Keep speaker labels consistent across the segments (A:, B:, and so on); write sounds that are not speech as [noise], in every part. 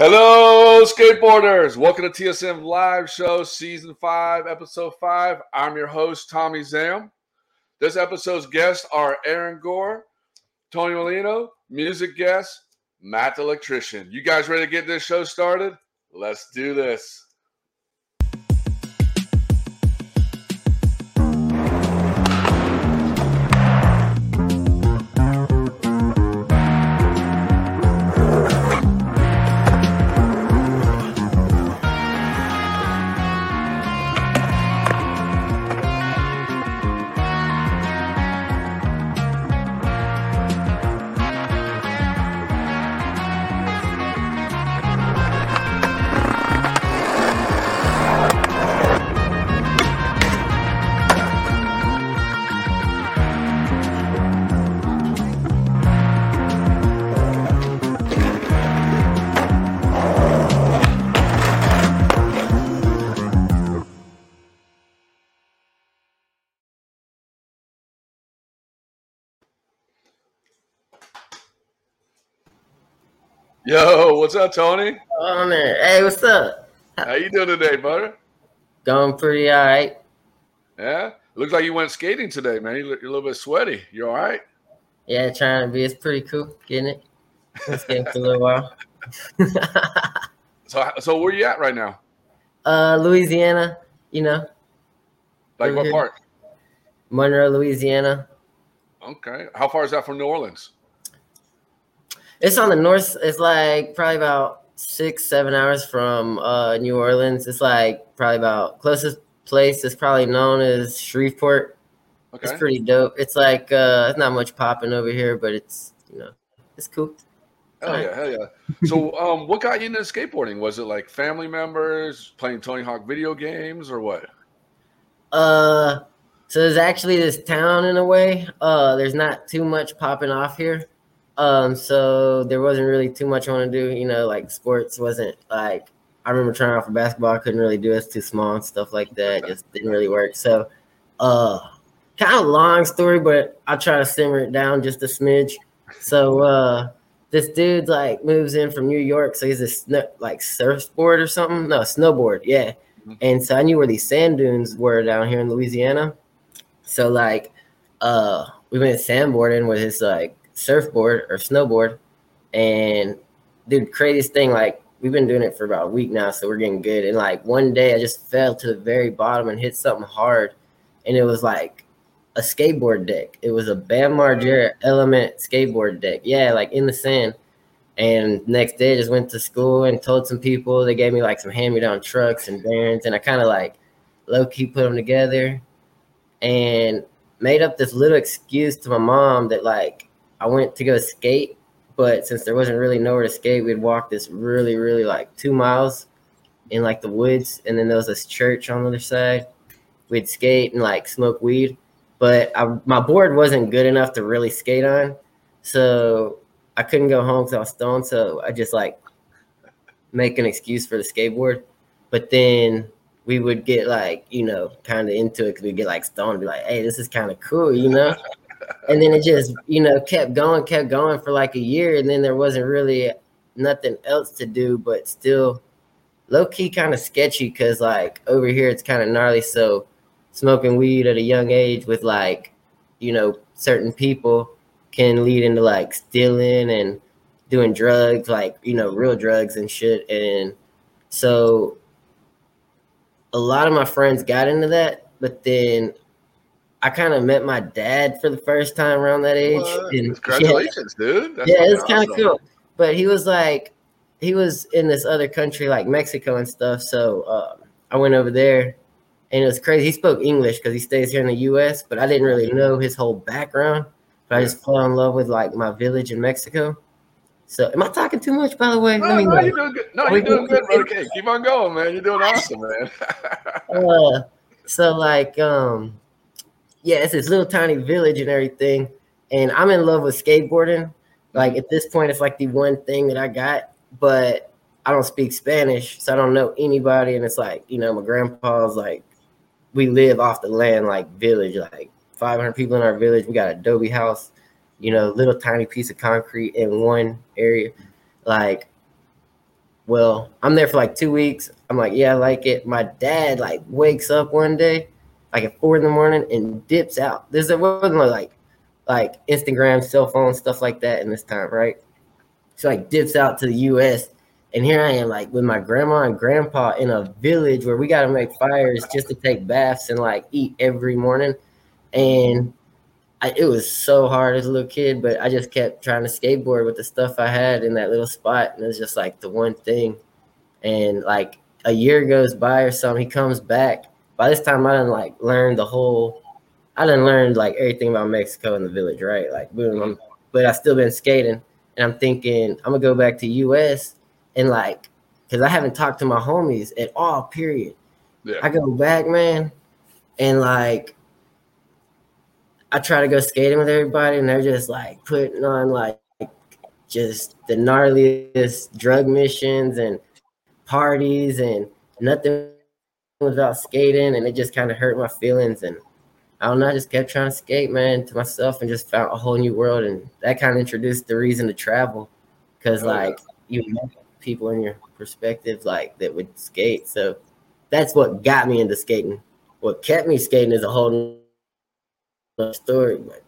A: Hello, skateboarders. Welcome to TSM Live Show, Season 5, Episode 5. I'm your host, Tommy Zam. This episode's guests are Aaron Gore, Tony Molino, music guest, Matt the Electrician. You guys ready to get this show started? Let's do this. Yo, what's up, Tony?
B: On there. Hey, what's up?
A: How you doing today, brother?
B: Going pretty all right.
A: Yeah? Looks like you went skating today, man. You're a little bit sweaty. You all right?
B: Yeah, trying to be. It's pretty cool. Getting it. It's getting for a little while. [laughs]
A: So, so where you at right now?
B: uh, Louisiana, you know,
A: Like what
B: here.
A: part?
B: Monroe, Louisiana.
A: Okay. How far is that from New Orleans?
B: It's on the north. It's like probably about six, seven hours from uh, New Orleans. It's like probably about closest place is probably known as Shreveport.
A: Okay.
B: It's pretty dope. It's like uh, it's not much popping over here, but it's you know, it's cool.
A: Hell yeah, hell yeah. So, um, what got you into skateboarding? Was it like family members playing Tony Hawk video games or what?
B: Uh, so there's actually this town in a way. Uh, there's not too much popping off here. Um, so there wasn't really too much I want to do. You know, like sports wasn't like I remember trying out for basketball. I couldn't really do it. It's too small and stuff like that. Just didn't really work. So, uh, kind of long story, but I'll try to simmer it down just a smidge. So, uh, this dude like moves in from New York, so he's a sno- like surfboard or something. No, snowboard. Yeah. And so I knew where these sand dunes were down here in Louisiana. So like, uh, we went sandboarding with his like surfboard or snowboard, and dude, the craziest thing like we've been doing it for about a week now, so we're getting good. And like one day I just fell to the very bottom and hit something hard, and it was like a skateboard deck. It was a Bam Margera Element skateboard deck. Yeah, like in the sand. And next day, I just went to school and told some people. They gave me like some hand me down trucks and bearings, and I kind of like low key put them together and made up this little excuse to my mom that like I went to go skate, but since there wasn't really nowhere to skate, we'd walk this really, really like two miles in like the woods, and then there was this church on the other side. We'd skate and like smoke weed, but I, my board wasn't good enough to really skate on, so I couldn't go home because I was stoned. So I just like make an excuse for the skateboard, but then we would get like you know kind of into it because we'd get like stoned be like, hey, this is kind of cool, you know. [laughs] and then it just you know kept going, kept going for like a year, and then there wasn't really nothing else to do, but still low key kind of sketchy because like over here it's kind of gnarly. So smoking weed at a young age with like you know certain people can lead into like stealing and doing drugs, like you know real drugs and shit, and so a lot of my friends got into that, but then I kind of met my dad for the first time around that age.
A: What?
B: and-
A: Congratulations, dude. That's
B: yeah, it's kind of cool. But he was like, he was in this other country like Mexico and stuff. So uh, I went over there, and it was crazy. He spoke English because he stays here in the U.S., but I didn't really know his whole background. But I just fell in love with like my village in Mexico. So, am I talking too much? By the way,
A: No,
B: let me
A: no,
B: know.
A: you're doing good. No, you're doing
B: good?
A: good. Okay, keep on going, man. You're doing [laughs] awesome, man. [laughs]
B: uh, so like um yeah it's this little tiny village and everything. And i'm in love with skateboarding. Like at this point it's like the one thing that i got but i don't speak spanish so i don't know anybody. And it's like you know my grandpa's like we live off the land like village like 500 people in our village. We got adobe house you know little tiny piece of concrete in one area. Like well, I'm there for like two weeks. I'm like, yeah, I like it. My dad like wakes up one day, like at four in the morning, and dips out. This wasn't like like Instagram, cell phone, stuff like that in this time, right? So like dips out to the US. And here I am, like with my grandma and grandpa in a village where we got to make fires just to take baths and like eat every morning. And I, it was so hard as a little kid, but I just kept trying to skateboard with the stuff I had in that little spot. And it was just like the one thing. And like a year goes by or something, he comes back. By this time, I didn't like learn the whole, I didn't learn like everything about Mexico in the village, right? Like, boom, I'm, but I still been skating. And I'm thinking, I'm gonna go back to US and like, cause I haven't talked to my homies at all, period. Yeah. I go back, man, and like, I try to go skating with everybody, and they're just like putting on like just the gnarliest drug missions and parties and nothing without skating, and it just kind of hurt my feelings. And I don't know, I just kept trying to skate, man, to myself, and just found a whole new world, and that kind of introduced the reason to travel, because oh, like yeah. you met people in your perspective like that would skate, so that's what got me into skating. What kept me skating is a whole story, but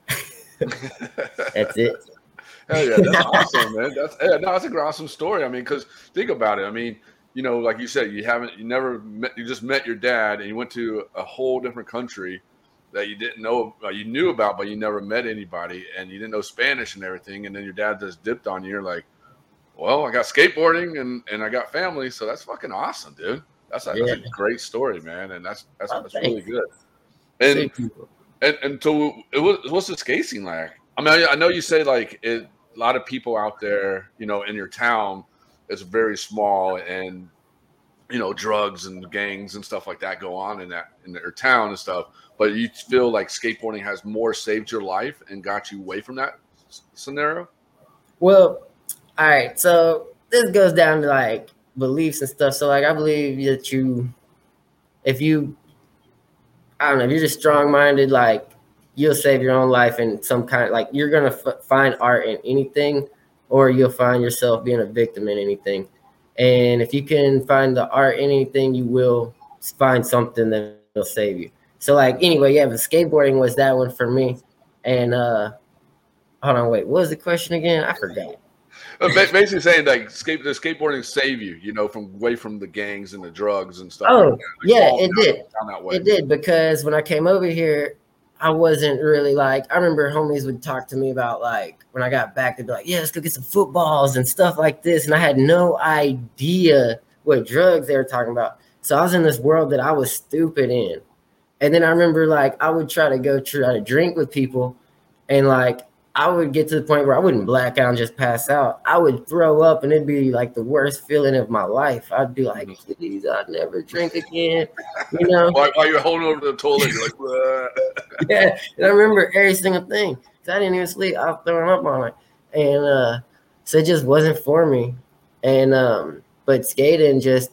B: [laughs] that's it.
A: Hell yeah, that's awesome, man. That's yeah, no, that's a awesome story. I mean, because think about it. I mean, you know, like you said, you haven't, you never met, you just met your dad, and you went to a whole different country that you didn't know, uh, you knew about, but you never met anybody, and you didn't know Spanish and everything, and then your dad just dipped on you. You're like, well, I got skateboarding and and I got family, so that's fucking awesome, dude. That's a, yeah. that's a great story, man, and that's that's, oh, that's really good. And and, and so it was, what's the skating like? I mean, I, I know you say like it, a lot of people out there, you know, in your town, it's very small, and you know, drugs and gangs and stuff like that go on in that in their town and stuff. But you feel like skateboarding has more saved your life and got you away from that scenario.
B: Well, all right. So this goes down to like beliefs and stuff. So like I believe that you, if you I don't know, if you're just strong minded, like you'll save your own life in some kind. Like you're gonna f- find art in anything, or you'll find yourself being a victim in anything. And if you can find the art in anything, you will find something that will save you. So like anyway, yeah, but skateboarding was that one for me. And uh hold on, wait, what was the question again? I forgot.
A: Uh, basically saying like skate the skateboarding save you, you know, from away from the gangs and the drugs and stuff.
B: Oh, like like yeah, it down, did. Down it did because when I came over here, I wasn't really like I remember homies would talk to me about like when I got back, they'd be like, Yeah, let's go get some footballs and stuff like this. And I had no idea what drugs they were talking about. So I was in this world that I was stupid in. And then I remember like I would try to go try to drink with people and like I would get to the point where I wouldn't black out and just pass out. I would throw up and it'd be like the worst feeling of my life. I'd be like, please, I'd never drink again. You know?
A: While, while you're holding over the toilet, you're like, [laughs]
B: yeah. And I remember every single thing. I didn't even sleep. I was throwing up on it. And uh, so it just wasn't for me. And um, but skating just,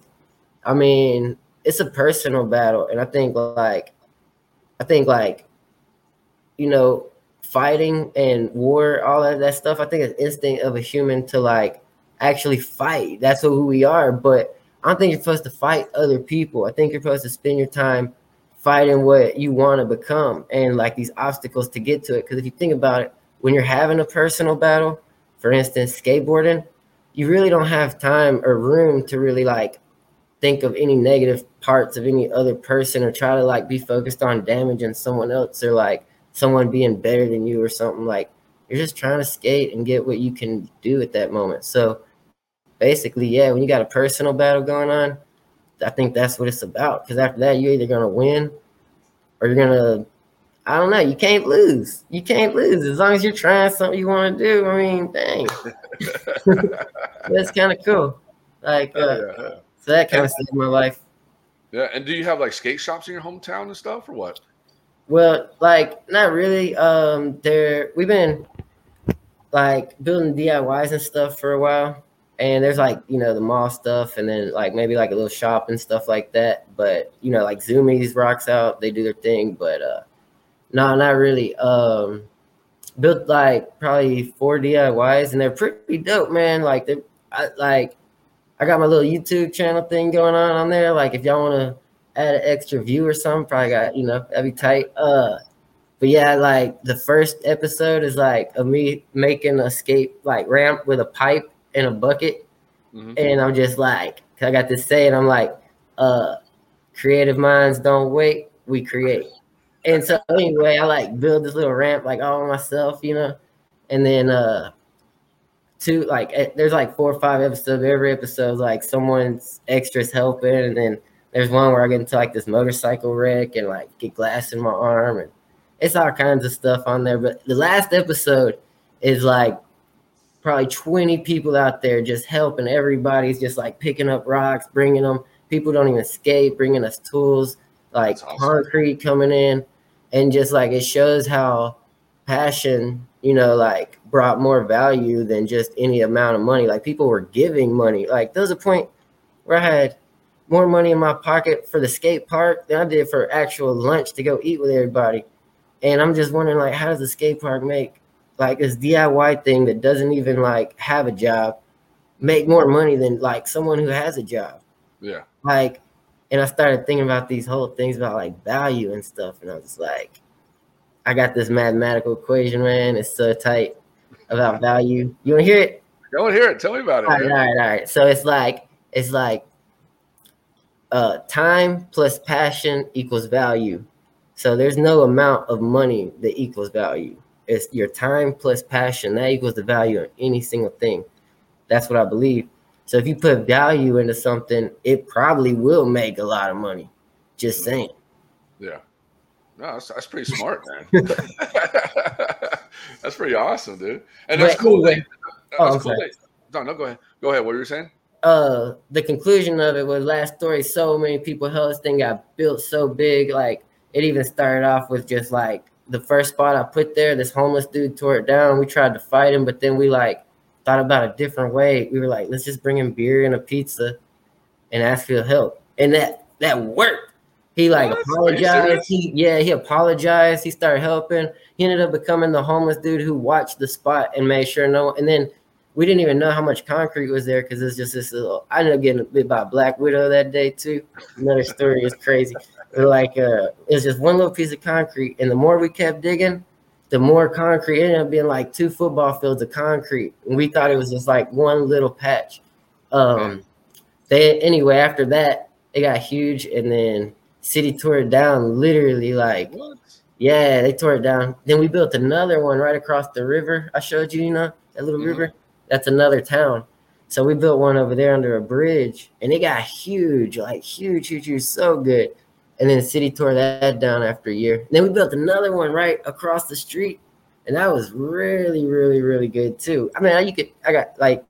B: I mean, it's a personal battle. And I think like, I think like, you know, fighting and war, all of that stuff. I think it's instinct of a human to like actually fight. That's who we are. But I don't think you're supposed to fight other people. I think you're supposed to spend your time fighting what you want to become and like these obstacles to get to it. Because if you think about it, when you're having a personal battle, for instance, skateboarding, you really don't have time or room to really like think of any negative parts of any other person or try to like be focused on damaging someone else or like someone being better than you or something like you're just trying to skate and get what you can do at that moment. So basically, yeah, when you got a personal battle going on, I think that's what it's about. Because after that, you're either gonna win or you're gonna, I don't know, you can't lose. You can't lose as long as you're trying something you want to do. I mean, dang, [laughs] [laughs] that's kind of cool. Like, uh, yeah, yeah. so that kind of saved my life.
A: Yeah, and do you have like skate shops in your hometown and stuff, or what?
B: Well, like not really. Um, there we've been like building DIYs and stuff for a while, and there's like you know the mall stuff, and then like maybe like a little shop and stuff like that. But you know, like Zoomies rocks out, they do their thing, but uh, no, not really. Um, built like probably four DIYs, and they're pretty dope, man. Like they, I, like I got my little YouTube channel thing going on on there. Like if y'all want to add an extra view or something, probably got you know that'd be tight. Uh, but yeah, like the first episode is like of me making a skate like ramp with a pipe and a bucket, mm-hmm. and I'm just like I got this saying. I'm like, uh, creative minds don't wait, we create. And so anyway, I like build this little ramp like all myself, you know, and then uh two like eh, there's like four or five episodes. Every episode like someone's extras helping, and then there's one where I get into like this motorcycle wreck and like get glass in my arm, and it's all kinds of stuff on there. But the last episode is like probably 20 people out there just helping. Everybody's just like picking up rocks, bringing them. People don't even skate, bringing us tools like awesome. concrete coming in, and just like it shows how passion, you know, like brought more value than just any amount of money. Like people were giving money. Like there was a point where I had more money in my pocket for the skate park than I did for actual lunch to go eat with everybody. And I'm just wondering, like, how does the skate park make like this DIY thing that doesn't even like have a job make more money than like someone who has a job?
A: Yeah.
B: Like, and I started thinking about these whole things about like value and stuff, and I was like, I got this mathematical equation, man. It's so tight about value. You want to hear it?
A: I want to hear it. Tell me about it.
B: All right, all right, all right. So it's like it's like uh, time plus passion equals value. So there's no amount of money that equals value. It's your time plus passion that equals the value of any single thing. That's what I believe. So if you put value into something, it probably will make a lot of money. Just saying.
A: Yeah. No, that's, that's pretty smart, man. [laughs] [laughs] that's pretty awesome, dude. And that's but cool. That, oh, that's cool. That, no, no, go ahead. Go ahead. What were you saying?
B: Uh, the conclusion of it was last story. So many people held this thing got built so big. Like it even started off with just like the first spot I put there. This homeless dude tore it down. We tried to fight him, but then we like thought about a different way. We were like, let's just bring him beer and a pizza, and ask for help, and that that worked. He like what? apologized. He yeah, he apologized. He started helping. He ended up becoming the homeless dude who watched the spot and made sure no. And then we didn't even know how much concrete was there because it's just this little. I ended up getting bit by a black widow that day too. Another story is crazy. like uh, it's just one little piece of concrete, and the more we kept digging, the more concrete it ended up being like two football fields of concrete, and we thought it was just like one little patch. Um, they anyway after that it got huge, and then city tore it down literally like what? yeah they tore it down then we built another one right across the river i showed you you know that little mm-hmm. river that's another town so we built one over there under a bridge and it got huge like huge huge huge so good and then the city tore that down after a year and then we built another one right across the street and that was really really really good too i mean you could i got like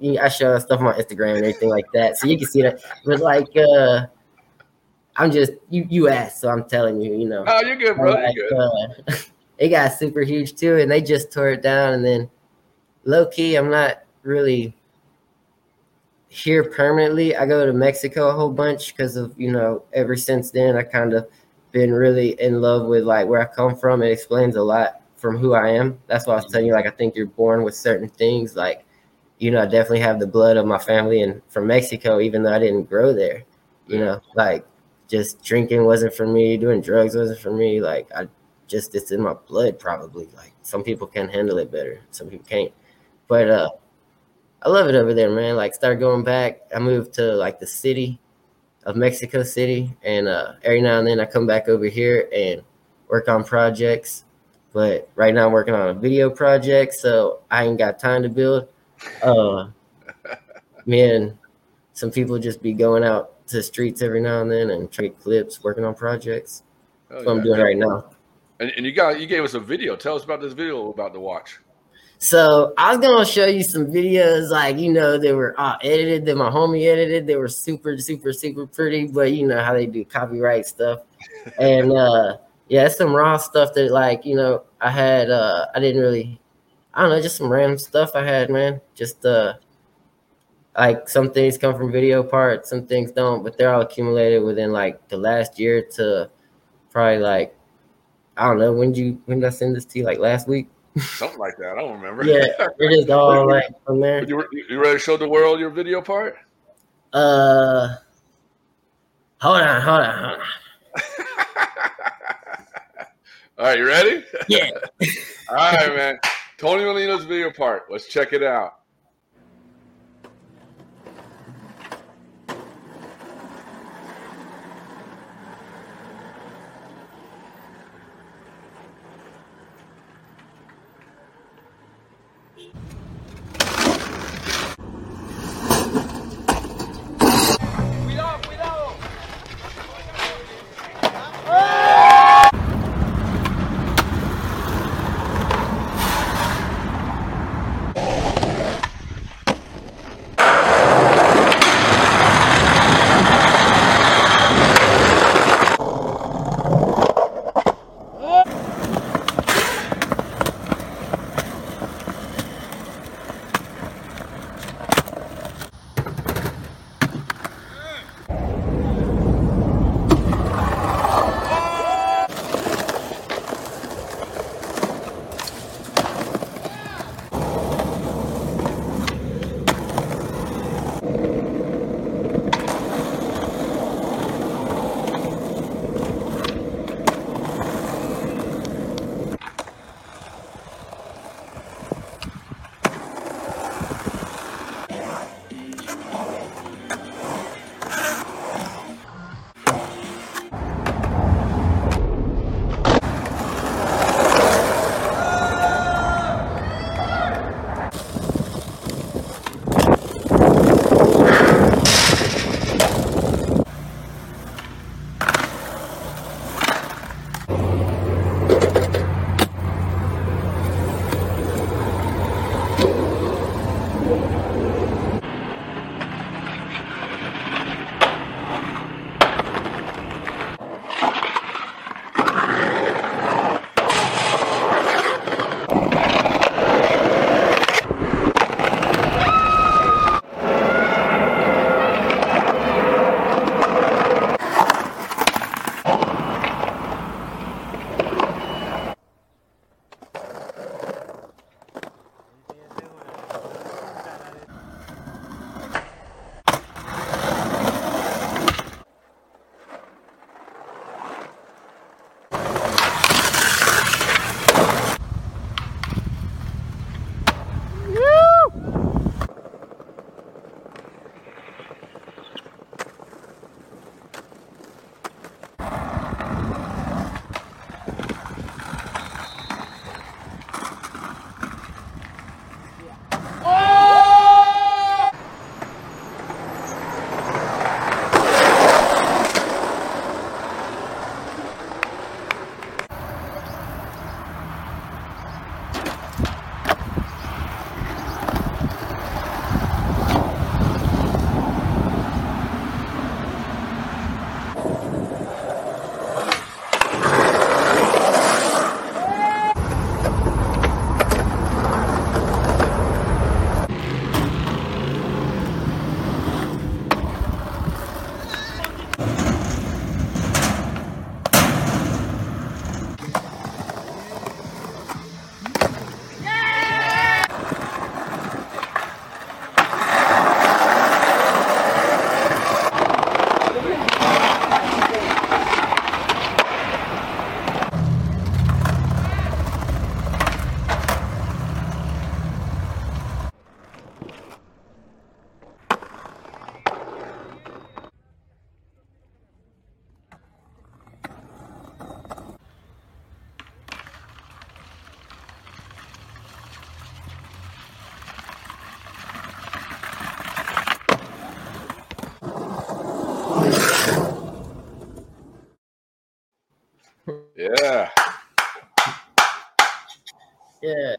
B: I show stuff on Instagram and everything like that, so you can see that. But like, uh, I'm just you you asked, so I'm telling you, you know.
A: Oh, you're good, bro. Like, you're good. Uh, [laughs]
B: it got super huge too, and they just tore it down. And then low key, I'm not really here permanently. I go to Mexico a whole bunch because of you know. Ever since then, I kind of been really in love with like where I come from. It explains a lot from who I am. That's why I was telling you, like I think you're born with certain things. Like, you know, I definitely have the blood of my family and from Mexico, even though I didn't grow there. You know, like just drinking wasn't for me, doing drugs wasn't for me. Like I just it's in my blood probably. Like some people can handle it better, some people can't. But uh I love it over there, man. Like start going back. I moved to like the city of Mexico City and uh every now and then I come back over here and work on projects. But right now I'm working on a video project, so I ain't got time to build. Uh [laughs] man, some people just be going out to the streets every now and then and trade clips, working on projects. That's what yeah. I'm doing right now.
A: And, and you got you gave us a video. Tell us about this video about to watch.
B: So I was gonna show you some videos, like you know, they were uh, edited, that my homie edited. They were super, super, super pretty, but you know how they do copyright stuff. and uh yeah, some raw stuff that like you know I had. uh I didn't really, I don't know, just some random stuff I had, man. Just uh like some things come from video parts, some things don't, but they're all accumulated within like the last year to probably like I don't know when did you when did I send this to you like last week?
A: Something like that. I don't remember.
B: yeah, it is all like from there.
A: You, you ready to show the world your video part?
B: Uh, hold on, hold on, hold on. [laughs]
A: All right, you ready?
B: Yeah. [laughs]
A: All right, man. Tony Molino's video part. Let's check it out.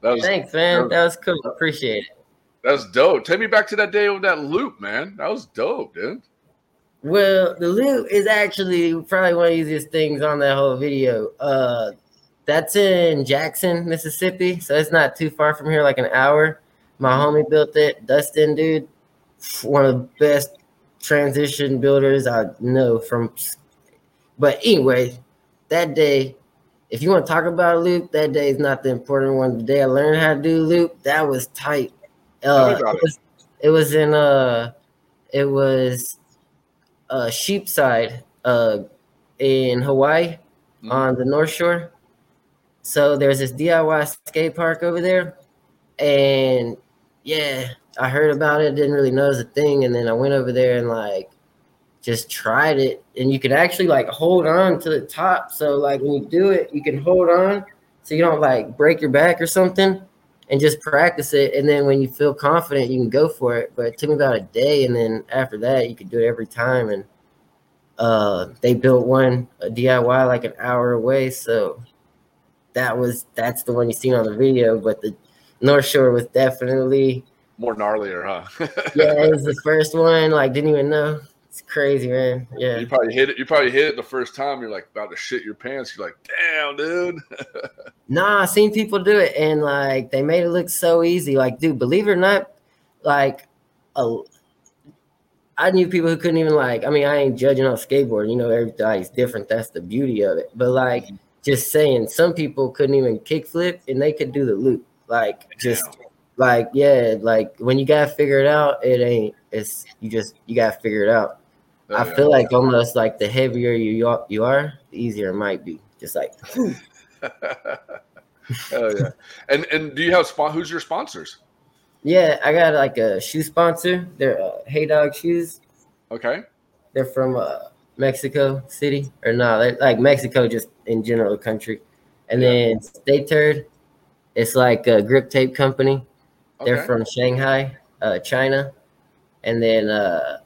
A: Was-
B: Thanks, man.
A: that
B: That was cool. Appreciate it.
A: That's dope. Take me back to that day with that loop, man. That was dope, dude.
B: Well, the loop is actually probably one of the easiest things on that whole video. Uh, that's in Jackson, Mississippi, so it's not too far from here, like an hour. My homie built it, Dustin, dude, one of the best transition builders I know from. But anyway, that day, if you want to talk about a loop, that day is not the important one. The day I learned how to do loop, that was tight. Uh, it was, it was in uh It was uh, Sheepside uh, in Hawaii
A: Mhm.
B: on the North Shore. So there's this DIY skate park over there, and yeah, I heard about it. Didn't really know it was a thing, and then I went over there and like just tried it, and you could actually like hold on to the top. So like when you do it, you can hold on so you don't like break your back or something, and just practice it. And then when you feel confident, you can go for it. But it took me about a day, and then after that, you could do it every time. And uh, they built one a DIY like an hour away, so that was that's the one you seen on the video. But the North Shore was definitely
A: More gnarlier, huh? [laughs]
B: yeah, it was the first one. Like didn't even know. It's crazy, man. Yeah.
A: You probably hit it. You probably hit it the first time. You're like about to shit your pants. You're like, damn, dude. [laughs]
B: Nah, I seen people do it and like they made it look so easy. Like, dude, believe it or not, like a, I knew people who couldn't even like. I mean, I ain't judging on skateboard. You know, everybody's different. That's the beauty of it. But like, mm-hmm. just saying, some people couldn't even kickflip and they could do the loop. Like, just like yeah, like when you gotta figure it out, it ain't. It's you just you gotta figure it out.
A: Oh,
B: I feel like almost like the heavier you are, you are, the easier it might be. Just like [laughs]
A: Hell yeah. And and do you have spon- who's your sponsors?
B: Yeah, I got like a shoe sponsor. They're uh, Hey Dog Shoes.
A: Okay.
B: They're from uh, Mexico City, or no, they're like Mexico, just in general, country. And
A: Yeah.
B: then Stay Turd, it's like a grip tape company. They're from Shanghai, uh, China. And then uh,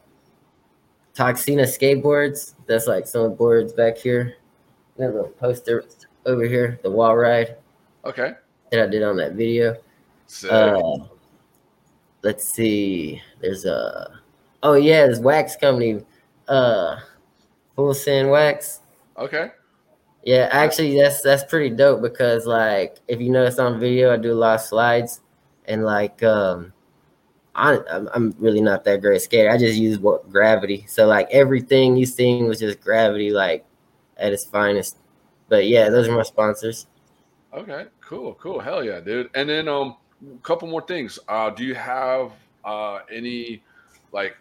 B: Toxina Skateboards. That's like some boards back here. That little poster over here, the wall ride
A: Okay.
B: that I did on that video.
A: Sick.
B: Uh, let's see. There's a oh yeah, this wax company, uh, Full Send Wax.
A: okay.
B: Yeah, actually, that's that's pretty dope because like if you notice on video, I do a lot of slides and like um, I I'm, really not that great skater. I just use what gravity. So like everything you seen was just gravity, like at its finest. But yeah, those are my sponsors.
A: Okay. Cool. Cool. Hell yeah, dude. And then um, a couple more things. Uh, do you have uh any like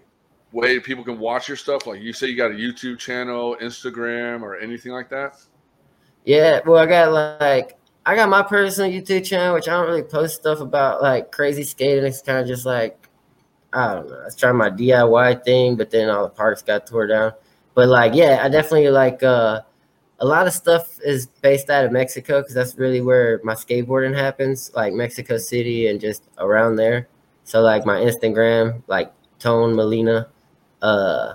A: way people can watch your stuff? Like you say, you got a YouTube channel, Instagram, or anything like that?
B: Yeah, well, I got like I got my personal YouTube channel, which I don't really post stuff about like crazy skating. It's kind of just like I don't know. I was trying my DIY thing, but then all the parks got tore down. But like, yeah, I definitely like uh a lot of stuff is based out of Mexico because that's really where my skateboarding happens, like Mexico City and just around there. So like my Instagram, like Tone Molina, uh,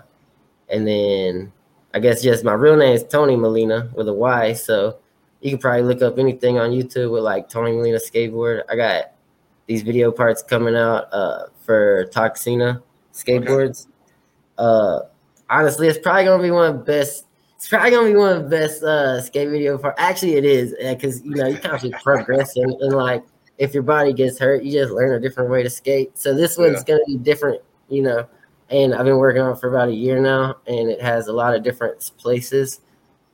B: and then I guess just my real name is Tony Molina with a Y. So you can probably look up anything on YouTube with like Tony Molina skateboard. I got these video parts coming out uh, for Toxina skateboards. Uh, honestly, it's probably gonna be one of the best. It's probably gonna be one of the best uh, skate video parts. Actually, it is because you know you kind of just progress and, and like if your body gets hurt, you just learn a different way to skate. So this one's gonna be different, you know. And I've been working on it for about a year now, and it has a lot of different places,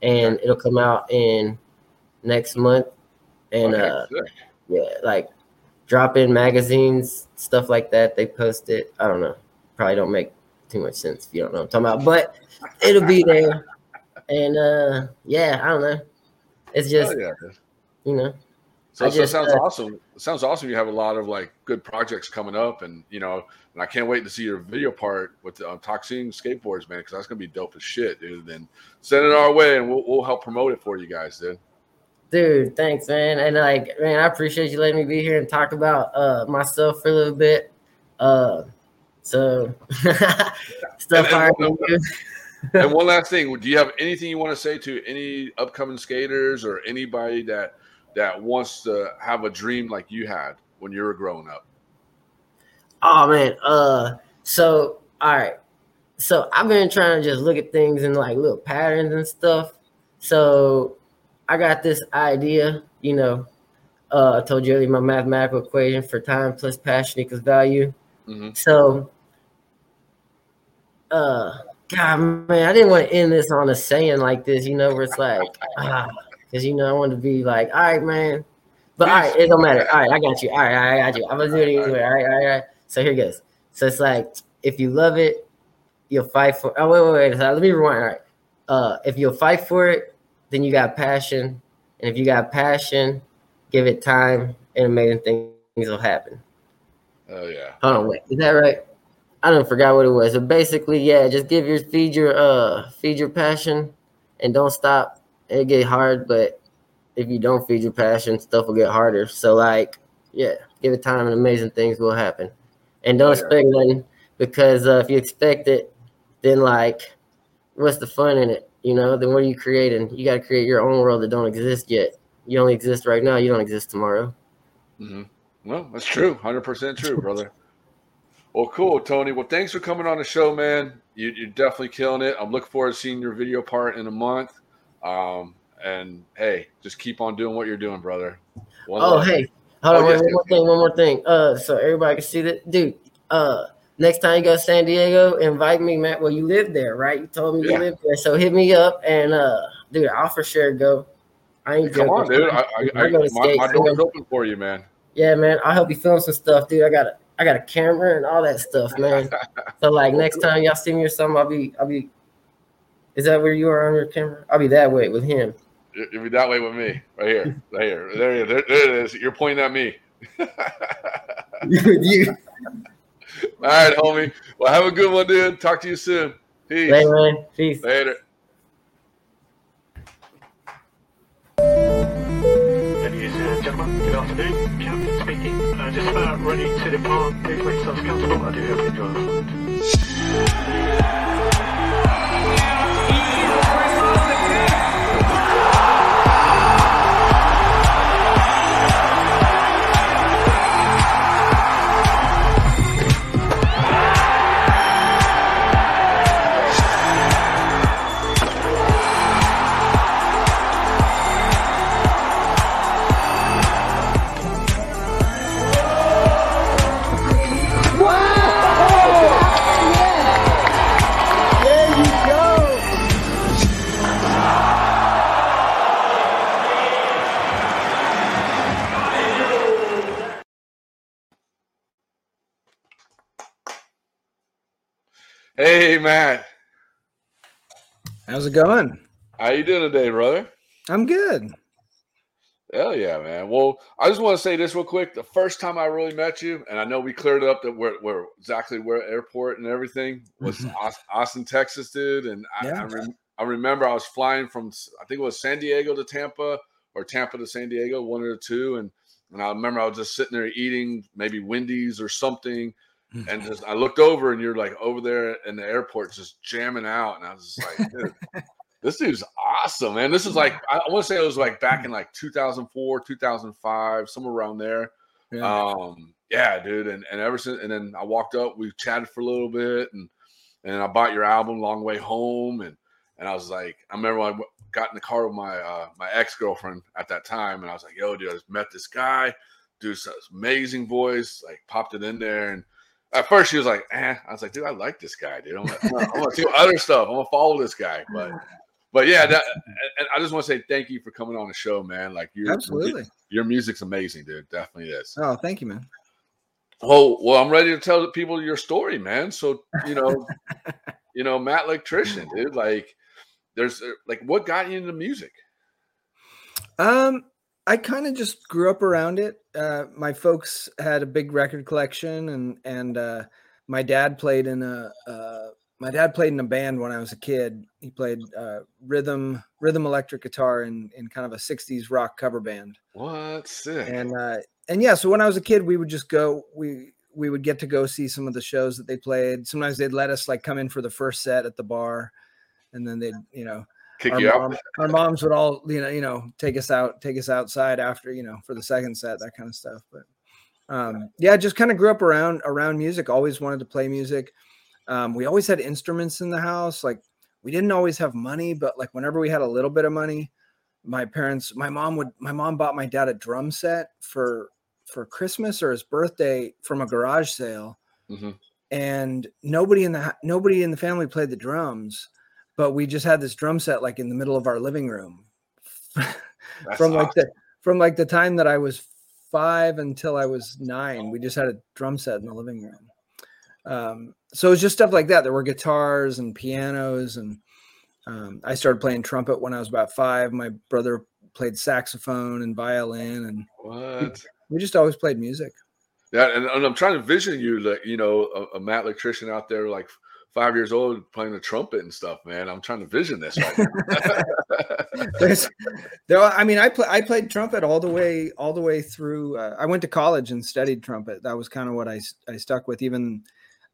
B: and it'll come out in next month. And
A: Okay,
B: uh,
A: sick.
B: yeah, like drop in magazines, stuff like that. They post it. I don't know. Probably don't make too much sense if you don't know what I'm talking about, but it'll be there. And uh yeah, I don't know. It's just
A: Hell yeah.
B: you know,
A: So,
B: I
A: so it
B: just,
A: sounds
B: uh,
A: awesome. It sounds awesome. You have a lot of like good projects coming up, and you know, and I can't wait to see your video part with the Toxina skateboards, man, because that's gonna be dope as shit, dude. Then send it our way, and we'll, we'll help promote it for you guys, dude.
B: Dude, thanks, man. And like, man, I appreciate you letting me be here and talk about uh myself for a little bit. Uh so [laughs] stuff
A: And- and-
B: do.
A: and one last thing, do you have anything you want to say to any upcoming skaters or anybody that that wants to have a dream like you had when you were growing up?
B: Oh man, uh so all right. So I've been trying to just look at things in like little patterns and stuff. So I got this idea, you know. Uh I told you earlier my mathematical equation for time plus passion equals value.
A: hmm
B: So uh God man, I didn't want to end this on a saying like this, you know, where it's like ah because you know I want to be like, all right, man. But all right, it don't matter. All right, I got you. All right, I got you. I'm gonna do it anyway. All right, all right, all right. So here goes. So it's like if you love it, you'll fight for. Oh wait, wait, wait. Let me rewind. All right. Uh, if you'll fight for it, then you got passion, and if you got passion, give it time, and amazing things will happen.
A: Oh yeah.
B: Hold on, wait. Is that right? I don't forgot what it was. So basically, yeah, just give your feed your uh feed your passion, and don't stop. It get hard, but if you don't feed your passion, stuff will get harder. So like, yeah, give it time, and amazing things will happen. And don't
A: Yeah.
B: expect nothing because uh, if you expect it, then like, what's the fun in it? You know, then what are you creating? You got to create your own world that don't exist yet. You only exist right now. You don't exist tomorrow.
A: hmm Well, that's true. Hundred percent true, brother. Well, cool, Tony. Well, thanks for coming on the show, man. You, you're definitely killing it. I'm looking forward to seeing your video part in a month. Um, and hey, just keep on doing what you're doing, brother. One
B: Oh,
A: love.
B: hey, hold
A: Oh,
B: on,
A: yes,
B: one
A: yes,
B: more thing, one more thing. Uh, so everybody can see that, dude. Uh, next time you go to San Diego, invite me, Matt. Well, you live there, right? You told me
A: Yeah.
B: you live there, so hit me up, and uh, dude, I'll for sure go. I ain't
A: Come on, dude. I, I, I, my,
B: skate,
A: my
B: so-
A: door's open for you, man.
B: Yeah, man, I'll help you film some stuff, dude. I got a, I got a camera and all that stuff, man. [laughs] so like next time y'all see me or something, I'll be, I'll be. Is that where you are on your camera? I'll be that way with him.
A: You- You'll be that way with me, right here, right here. There, you- there, there it is. You're pointing at me. All [laughs] [laughs]
B: you,
A: right, homie. Well, have a good one, dude. Talk to you soon. Peace.
B: Hey, man. Peace.
A: Later.
C: Ladies and gentlemen, good afternoon. Captain speaking. Uh, just about ready to depart. Please make yourselves comfortable. I do hope you enjoy the flight.
A: Hey, Matt.
D: How's it going?
A: How you doing today, brother?
D: I'm good.
A: Hell yeah, man. Well, I just want to say this real quick. The first time I really met you, and I know we cleared it up that we're, we're exactly where airport and everything was [laughs] Aus- Austin, Texas, dude. And I, I,
D: Yeah.
A: rem- I remember I was flying from I think it was San Diego to Tampa or Tampa to San Diego, one of the two. And and I remember I was just sitting there eating maybe Wendy's or something, and just I looked over and you're like over there in the airport just jamming out, and I was just like, [laughs] dude, this dude's awesome, man. This is like I want to say it was like back in like 2004, 2005, somewhere around there.
D: Yeah.
A: Um, yeah, dude. And and ever since, and then I walked up, we chatted for a little bit, and and I bought your album Long Way Home, and and I was like, I remember when I got in the car with my uh, my ex girlfriend at that time, and I was like, yo, dude, I just met this guy, dude, this amazing voice, like popped it in there, and at first she was like, eh. I was like, dude, I like this guy, dude. I'm, gonna- I'm, gonna, do other stuff. I'm gonna follow this guy, but. But yeah, that, and I just want to say thank you for coming on the show, man. Like you,
D: Absolutely.
A: your music's amazing, dude. Definitely is.
D: Oh, thank you, man.
A: Oh, well, I'm ready to tell the people your story, man. So, you know, [laughs] you know, Matt Electrician, dude, like there's uh, like what got you into music?
D: Um, I kind of just grew up around it. Uh, my folks had a big record collection, and and uh, my dad played in a uh, my dad played in a band when I was a kid. He played uh, rhythm rhythm electric guitar in in kind of a '60s rock cover band.
A: What sick.
D: and uh and yeah so when i was a kid we would just go we we would get to go see some of the shows that they played sometimes they'd let us like come in for the first set at the bar and then they'd you know
A: Kick
D: our,
A: you out.
D: our moms would all you know you know take us out take us outside after you know for the second set that kind of stuff but um yeah just kind of grew up around around music always wanted to play music um we always had instruments in the house like we didn't always have money but like whenever we had a little bit of money my parents my mom would my mom bought my dad a drum set for for christmas or his birthday from a garage sale
A: Mhm.
D: and nobody in the nobody in the family played the drums but we just had this drum set like in the middle of our living room [laughs] from like the from like the time that i was five until i was nine we just had a drum set in the living room Um, so it was just stuff like that. There were guitars and pianos, and um, I started playing trumpet when I was about five. My brother played saxophone and violin, and
A: What?
D: we just always played music.
A: Yeah, and, and I'm trying to vision you, like you know, a, a Matt electrician out there, like five years old, playing the trumpet and stuff. Man, I'm trying to vision this right now. [laughs]
D: There's, there, I mean, I play, I played trumpet all the way, all the way through. Uh, I went to college and studied trumpet. That was kind of what I, I stuck with. Even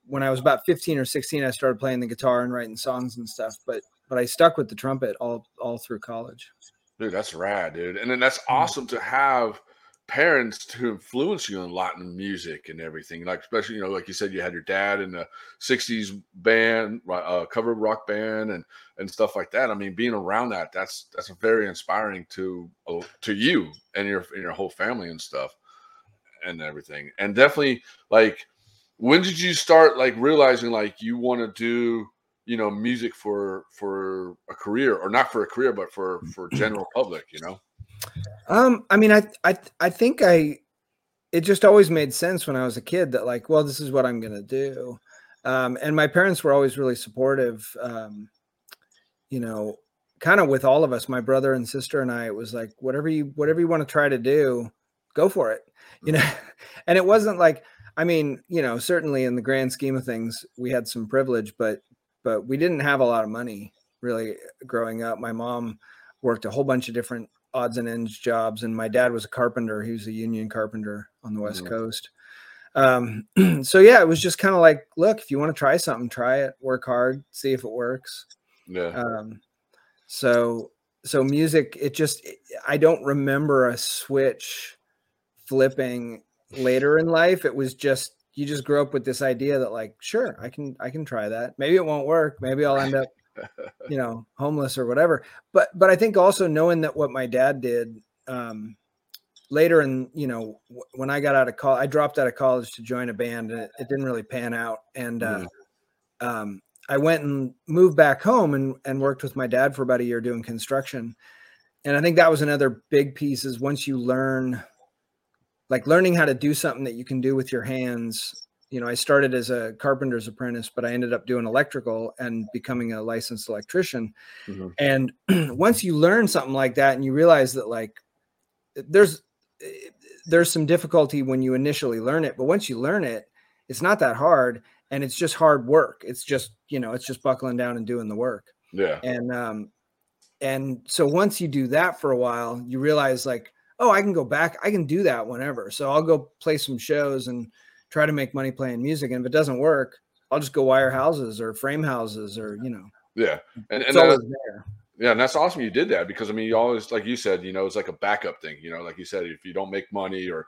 D: when I was about 15 or 16, I started playing the guitar and writing songs and stuff. But, but I stuck with the trumpet all, all through college.
A: dude, that's rad, dude. And then that's awesome to have parents to influence you in Latin music and everything. Like especially, you know, like you said, you had your dad in the '60s band, uh, cover rock band, and and stuff like that. I mean, being around that, that's that's very inspiring to uh, to you and your and your whole family and stuff and everything. And definitely, like, when did you start like realizing like you want to do you know music for for a career or not for a career but for for general public you know
D: Um, I mean, I, I, I think I, it just always made sense when I was a kid that like, well, this is what I'm going to do. Um, and my parents were always really supportive. Um, you know, kind of with all of us, my brother and sister and I, it was like, whatever you, whatever you want to try to do, go for it, [laughs] you know? and it wasn't like, I mean, you know, certainly in the grand scheme of things, we had some privilege, but, but we didn't have a lot of money really growing up. My mom worked a whole bunch of different odds and ends jobs and my dad was a carpenter he was a union carpenter on the west
A: Mhm.
D: coast. Um [clears throat] so yeah it was just kind of like look if you want to try something try it work hard see if it works.
A: Yeah.
D: Um so so music it just i don't remember a switch flipping later in life. It was just you just grew up with this idea that like sure i can i can try that. Maybe it won't work. Maybe i'll end up you [laughs] know homeless or whatever. But but i think also knowing that what my dad did um later in you know w- when i got out of college i dropped out of college to join a band and it, it didn't really pan out. And uh um i went and moved back home and and worked with my dad for about a year doing construction. And i think that was another big piece is once you learn like learning how to do something that you can do with your hands you know i started as a carpenter's apprentice but i ended up doing electrical and becoming a licensed electrician.
A: Mhm.
D: and [clears throat] once you learn something like that and you realize that like there's there's some difficulty when you initially learn it but once you learn it it's not that hard and it's just hard work. It's just you know it's just buckling down and doing the work.
A: Yeah.
D: And um and so once you do that for a while you realize like oh i can go back. I can do that whenever. So i'll go play some shows and try to make money playing music and if it doesn't work i'll just go wire houses or frame houses or you know.
A: Yeah. And, and
D: always there.
A: Yeah and that's awesome you did that because i mean you always like you said you know it's like a backup thing you know like you said if you don't make money or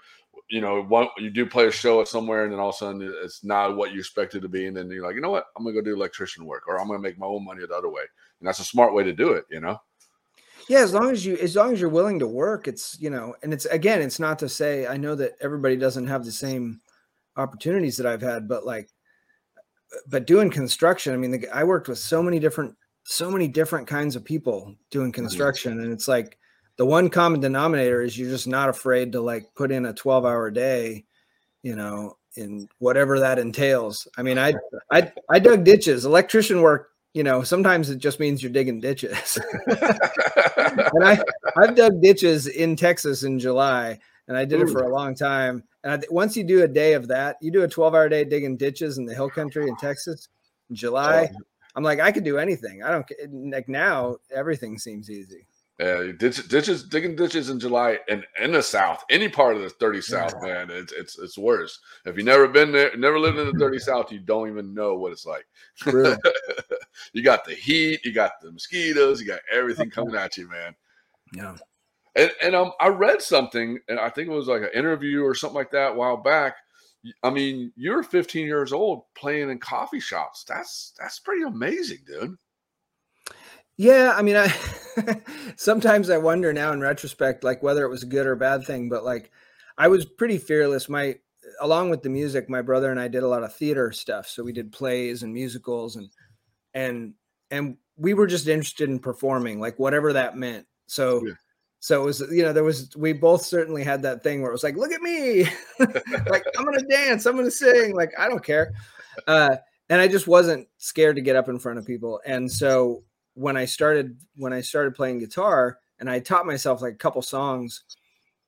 A: you know one you do play a show at somewhere and then all of a sudden it's not what you expected to be and then you're like you know what? I'm gonna go do electrician work or i'm gonna make my own money the other way. And that's a smart way to do it you know?
D: Yeah as long as you as long as you're willing to work it's you know and it's again it's not to say i know that everybody doesn't have the same opportunities that i've had but like but doing construction i mean the, i worked with so many different so many different kinds of people doing mm-hmm. construction and it's like the one common denominator is you're just not afraid to like put in a 12 hour day you know in whatever that entails. I mean i i i dug ditches. Electrician work you know sometimes it just means you're digging ditches. [laughs] And I I've dug ditches in Texas in July, and I did it for a long time. And I, once you do a day of that, you do a 12 hour day digging ditches in the hill country in Texas in July. I'm like, I could do anything. I don't like now. Everything seems easy.
A: Yeah, ditch, ditches, digging ditches in July, and in the South, any part of the dirty South, man, it's it's it's worse. If you never been there, never lived in the dirty [laughs] South, you don't even know what it's like. [laughs] You got the heat, you got the mosquitoes, you got everything coming at you, man.
D: Yeah.
A: And and um, I read something, and I think it was like an interview or something like that a while back. I mean, you're 15 years old playing in coffee shops. That's that's pretty amazing, dude.
D: Yeah, I mean, I [laughs] sometimes I wonder now in retrospect, like whether it was a good or bad thing. But like, I was pretty fearless. My along with the music, my brother and I did a lot of theater stuff. So we did plays and musicals, and and and we were just interested in performing, like whatever that meant. So.
A: Yeah.
D: So it was, you know, there was, we both certainly had that thing where it was like, look at me, [laughs] like, I'm going to dance, I'm going to sing, like, I don't care. uh, and I just wasn't scared to get up in front of people. And so when I started when I started playing guitar, and I taught myself like a couple songs,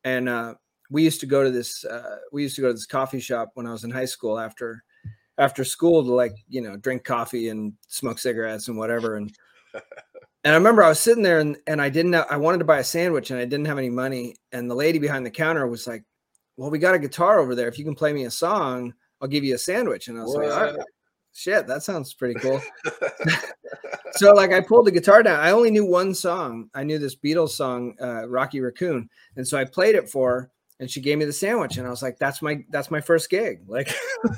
D: and uh, we used to go to this uh, we used to go to this coffee shop when I was in high school after after school to like you know drink coffee and smoke cigarettes and whatever and [laughs] and I remember I was sitting there and, and I didn't have, I wanted to buy a sandwich and I didn't have any money. And the lady behind the counter was like well we got a guitar over there. If you can play me a song I'll give you a sandwich. And I was like "All right, shit that sounds pretty cool. [laughs] [laughs] So like I pulled the guitar down. I only knew one song. I knew this Beatles song uh, Rocky Raccoon. And so I played it for her and she gave me the sandwich and I was like that's my that's my first gig. Like [laughs]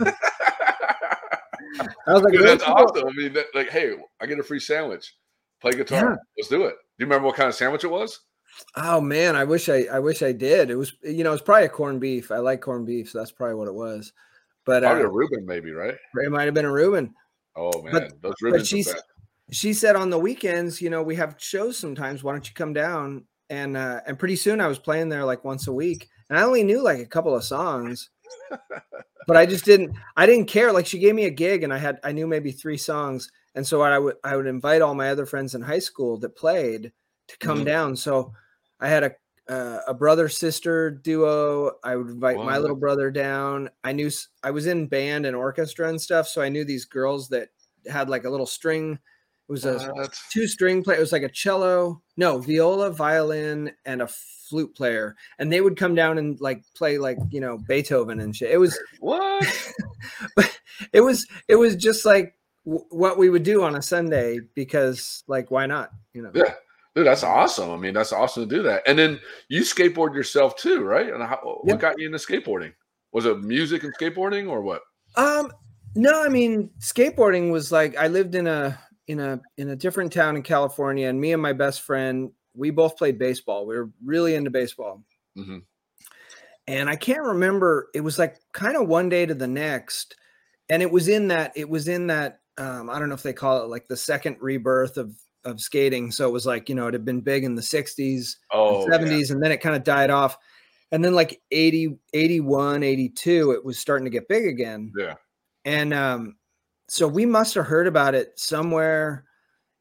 D: I was like
A: Dude, that's
D: cool."
A: awesome. I mean, that, like, hey, I get a free sandwich. Play guitar.
D: Yeah.
A: Let's do it. Do you remember what kind of sandwich it was?
D: Oh man, I wish I I wish I did. It was you know it's probably a corned beef. I like corned beef, so that's probably what it was. But
A: Probably a
D: uh,
A: Reuben, maybe, right?
D: it might have been a Reuben.
A: Oh man,
D: But-
A: those Reubens bad.
D: She said on the weekends, you know, we have shows sometimes. Why don't you come down? And uh, and pretty soon I was playing there like once a week, and I only knew like a couple of songs, [laughs] but I just didn't I didn't care. Like she gave me a gig, and I had I knew maybe three songs, and so I would I would invite all my other friends in high school that played to come
A: Mhm.
D: down. So I had a uh, a brother sister duo. I would invite my little brother down. I knew I was in band and orchestra and stuff, so I knew these girls that had like a little string. It was a
A: What?
D: two string player. It was like a cello, no viola, violin, and a flute player, and they would come down and like play like you know Beethoven and shit. It was
A: What? [laughs]
D: it was it was just like w- what we would do on a Sunday because like why not you know
A: Yeah. Dude, that's awesome. I mean, that's awesome to do that. And then you skateboard yourself too, right? And how, what
D: Yep.
A: got you into skateboarding? Was it music and skateboarding or what?
D: Um, no, I mean skateboarding was like I lived in a in a in a different town in California, and me and my best friend we both played baseball. We were really into baseball,
A: hmm
D: and I can't remember. It was like kind of one day to the next, and it was in that it was in that um, I don't know if they call it like the second rebirth of of skating. So it was like you know it had been big in the '60s,
A: Oh, yeah.
D: 70s and then it kind of died off and then like 80 81 82 it was starting to get big again
A: Yeah.
D: and um so we must have heard about it somewhere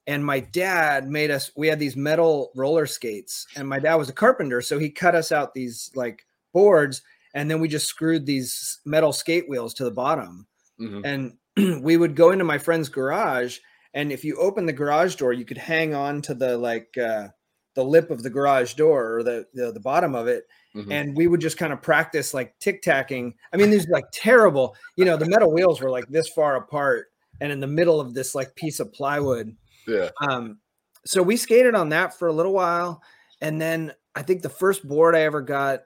D: and my dad made us we had these metal roller skates and my dad was a carpenter so he cut us out these like boards and then we just screwed these metal skate wheels to the bottom
A: Mhm.
D: and [clears throat] we would go into my friend's garage and if you open the garage door you could hang on to the like uh the lip of the garage door or the the, the bottom of it
A: Mhm.
D: and we would just kind of practice like tic-tacking i mean these are like terrible you know the metal wheels were like this far apart and in the middle of this like piece of plywood
A: Yeah.
D: um so we skated on that for a little while and then i think the first board i ever got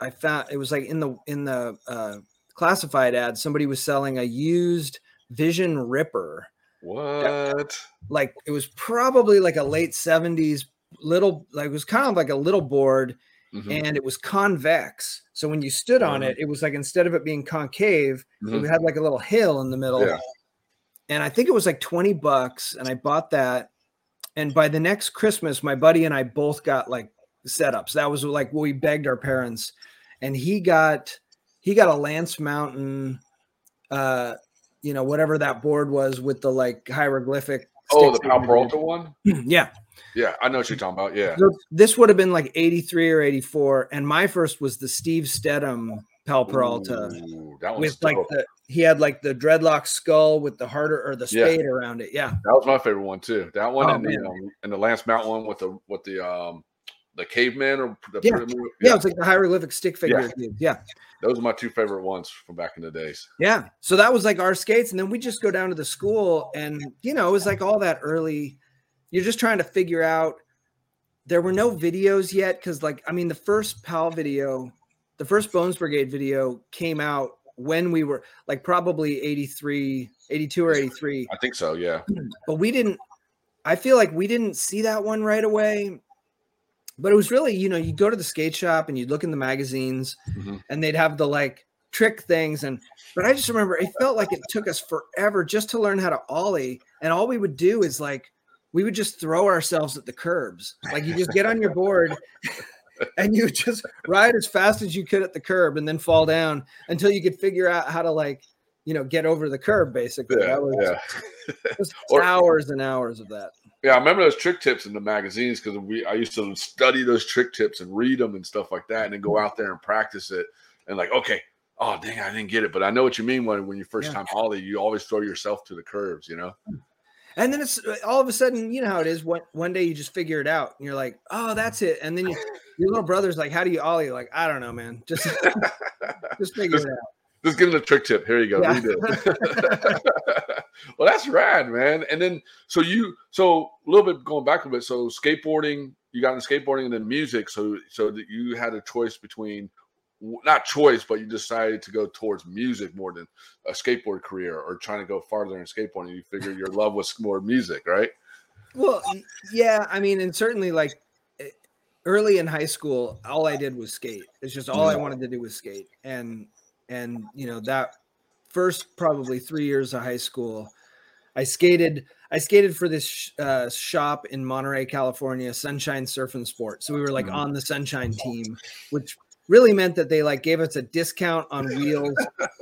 D: i found it was like in the in the uh classified ad somebody was selling a used vision ripper
A: What?
D: like it was probably like a late 70s little like it was kind of like a little board
A: Mhm.
D: and it was convex so when you stood on it it was like instead of it being concave
A: Mhm.
D: it had like a little hill in the middle
A: Yeah.
D: and i think it was like 20 bucks and i bought that and by the next christmas my buddy and i both got like setups that was like we begged our parents and he got he got a lance mountain uh you know whatever that board was with the like hieroglyphic
A: Oh, the
D: sticks Powell
A: Peralta one? [clears throat]
D: yeah
A: Yeah, I know what you're talking about. Yeah.
D: so this would have been like 83 or 84 and my first was the steve steadham powell peralta
A: Ooh,
D: with like
A: dope.
D: the he had like the dreadlock skull with the harder or the
A: Yeah.
D: spade around it yeah
A: That was my favorite one too. That one
D: Oh,
A: and the um, and the Lance Mount one with the with the um the caveman or the
D: Yeah.
A: pyramid.
D: yeah, it's like the hieroglyphic stick figure
A: Yeah.
D: yeah
A: those are my two favorite ones from back in the days.
D: yeah so that was like our skates and then we just go down to the school and you know it was like all that early you're just trying to figure out there were no videos yet because like i mean the first powell video the first bones brigade video came out when we were like probably 83 82 or 83
A: I think so. Yeah.
D: but we didn't i feel like we didn't see that one right away but it was really you know you go to the skate shop and you'd look in the magazines
A: Mhm.
D: and they'd have the like trick things and but i just remember it felt like it took us forever just to learn how to ollie and all we would do is like we would just throw ourselves at the curbs like you just get on your board [laughs] and you would just ride as fast as you could at the curb and then fall down until you could figure out how to like you know, get over the curb. Basically,
A: Yeah,
D: that was
A: yeah. [laughs]
D: hours and hours of that.
A: Yeah, I remember those trick tips in the magazines because we I used to study those trick tips and read them and stuff like that, and then go out there and practice it. And like, okay, oh dang, I didn't get it, but I know what you mean when when you first
D: Yeah.
A: time ollie, you always throw yourself to the curves, you know.
D: And then it's uh, all of a sudden, you know how it is. One one day you just figure it out, and you're like, "Oh, that's it." And then you, your little brother's like, "How do you ollie?" Like, "I don't know, man. Just [laughs] just figure it out."
A: Just give him the trick tip. Here you go.
D: Yeah. [laughs] [laughs]
A: Well, that's rad, man. And then so you so a little bit going back a bit. So skateboarding, you got into skateboarding and then music. So so that you had a choice between not choice, but you decided to go towards music more than a skateboard career or trying to go farther in skateboarding. You figured your love was more music, right?
D: Well, yeah, I mean, and certainly like eh, early in high school, all I did was skate. It's just all I
A: Mhm.
D: wanted to do was skate, and and you know that first probably three years of high school, I skated. I skated for this sh- uh, shop in Monterey, California, Sunshine Surf and Sport. So we were like
A: Mhm.
D: on the Sunshine team, which really meant that they like gave us a discount on wheels,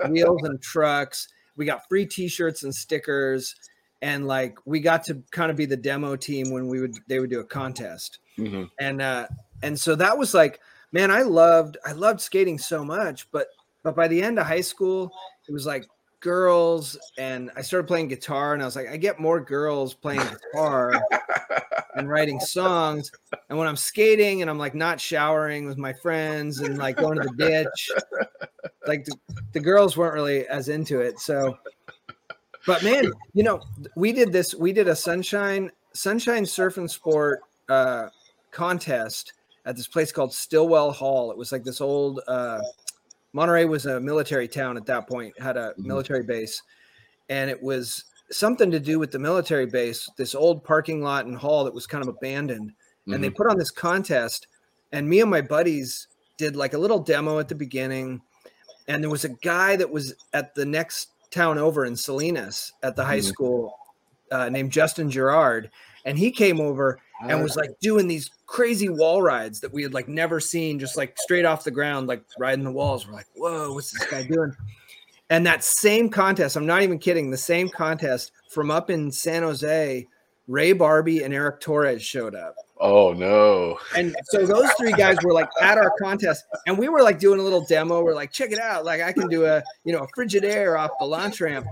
D: wheels and trucks. We got free T-shirts and stickers, and like we got to kind of be the demo team when we would they would do a contest
A: Mm-hmm.
D: and uh and so that was like man i loved i loved skating so much but but by the end of high school it was like girls and i started playing guitar and i was like i get more girls playing guitar [laughs] and writing songs and when i'm skating and i'm like not showering with my friends and like going to the ditch like the, the girls weren't really as into it so but man you know we did this we did a sunshine sunshine surf and sport uh contest at this place called Stilwell Hall. It was like this old uh, Monterey was a military town at that point, had a
A: Mhm.
D: military base, and it was something to do with the military base. This old parking lot and hall that was kind of abandoned, and they
A: Mhm.
D: put on this contest. And me and my buddies did like a little demo at the beginning, and there was a guy that was at the next town over in Salinas at the high
A: Mhm.
D: school uh, named Justin Girard, and he came over and uh. was like doing these crazy wall rides that we had like never seen, just like straight off the ground, like riding the walls. We're like, whoa, what's this guy doing? And that same contest, I'm not even kidding, the same contest from up in San Jose, Ray Barbee and Eric Torres showed up.
A: oh no.
D: And so those three guys were like at our contest, and we were like doing a little demo. We're like, check it out. Like I can do a, you know, a frigid air off the launch ramp.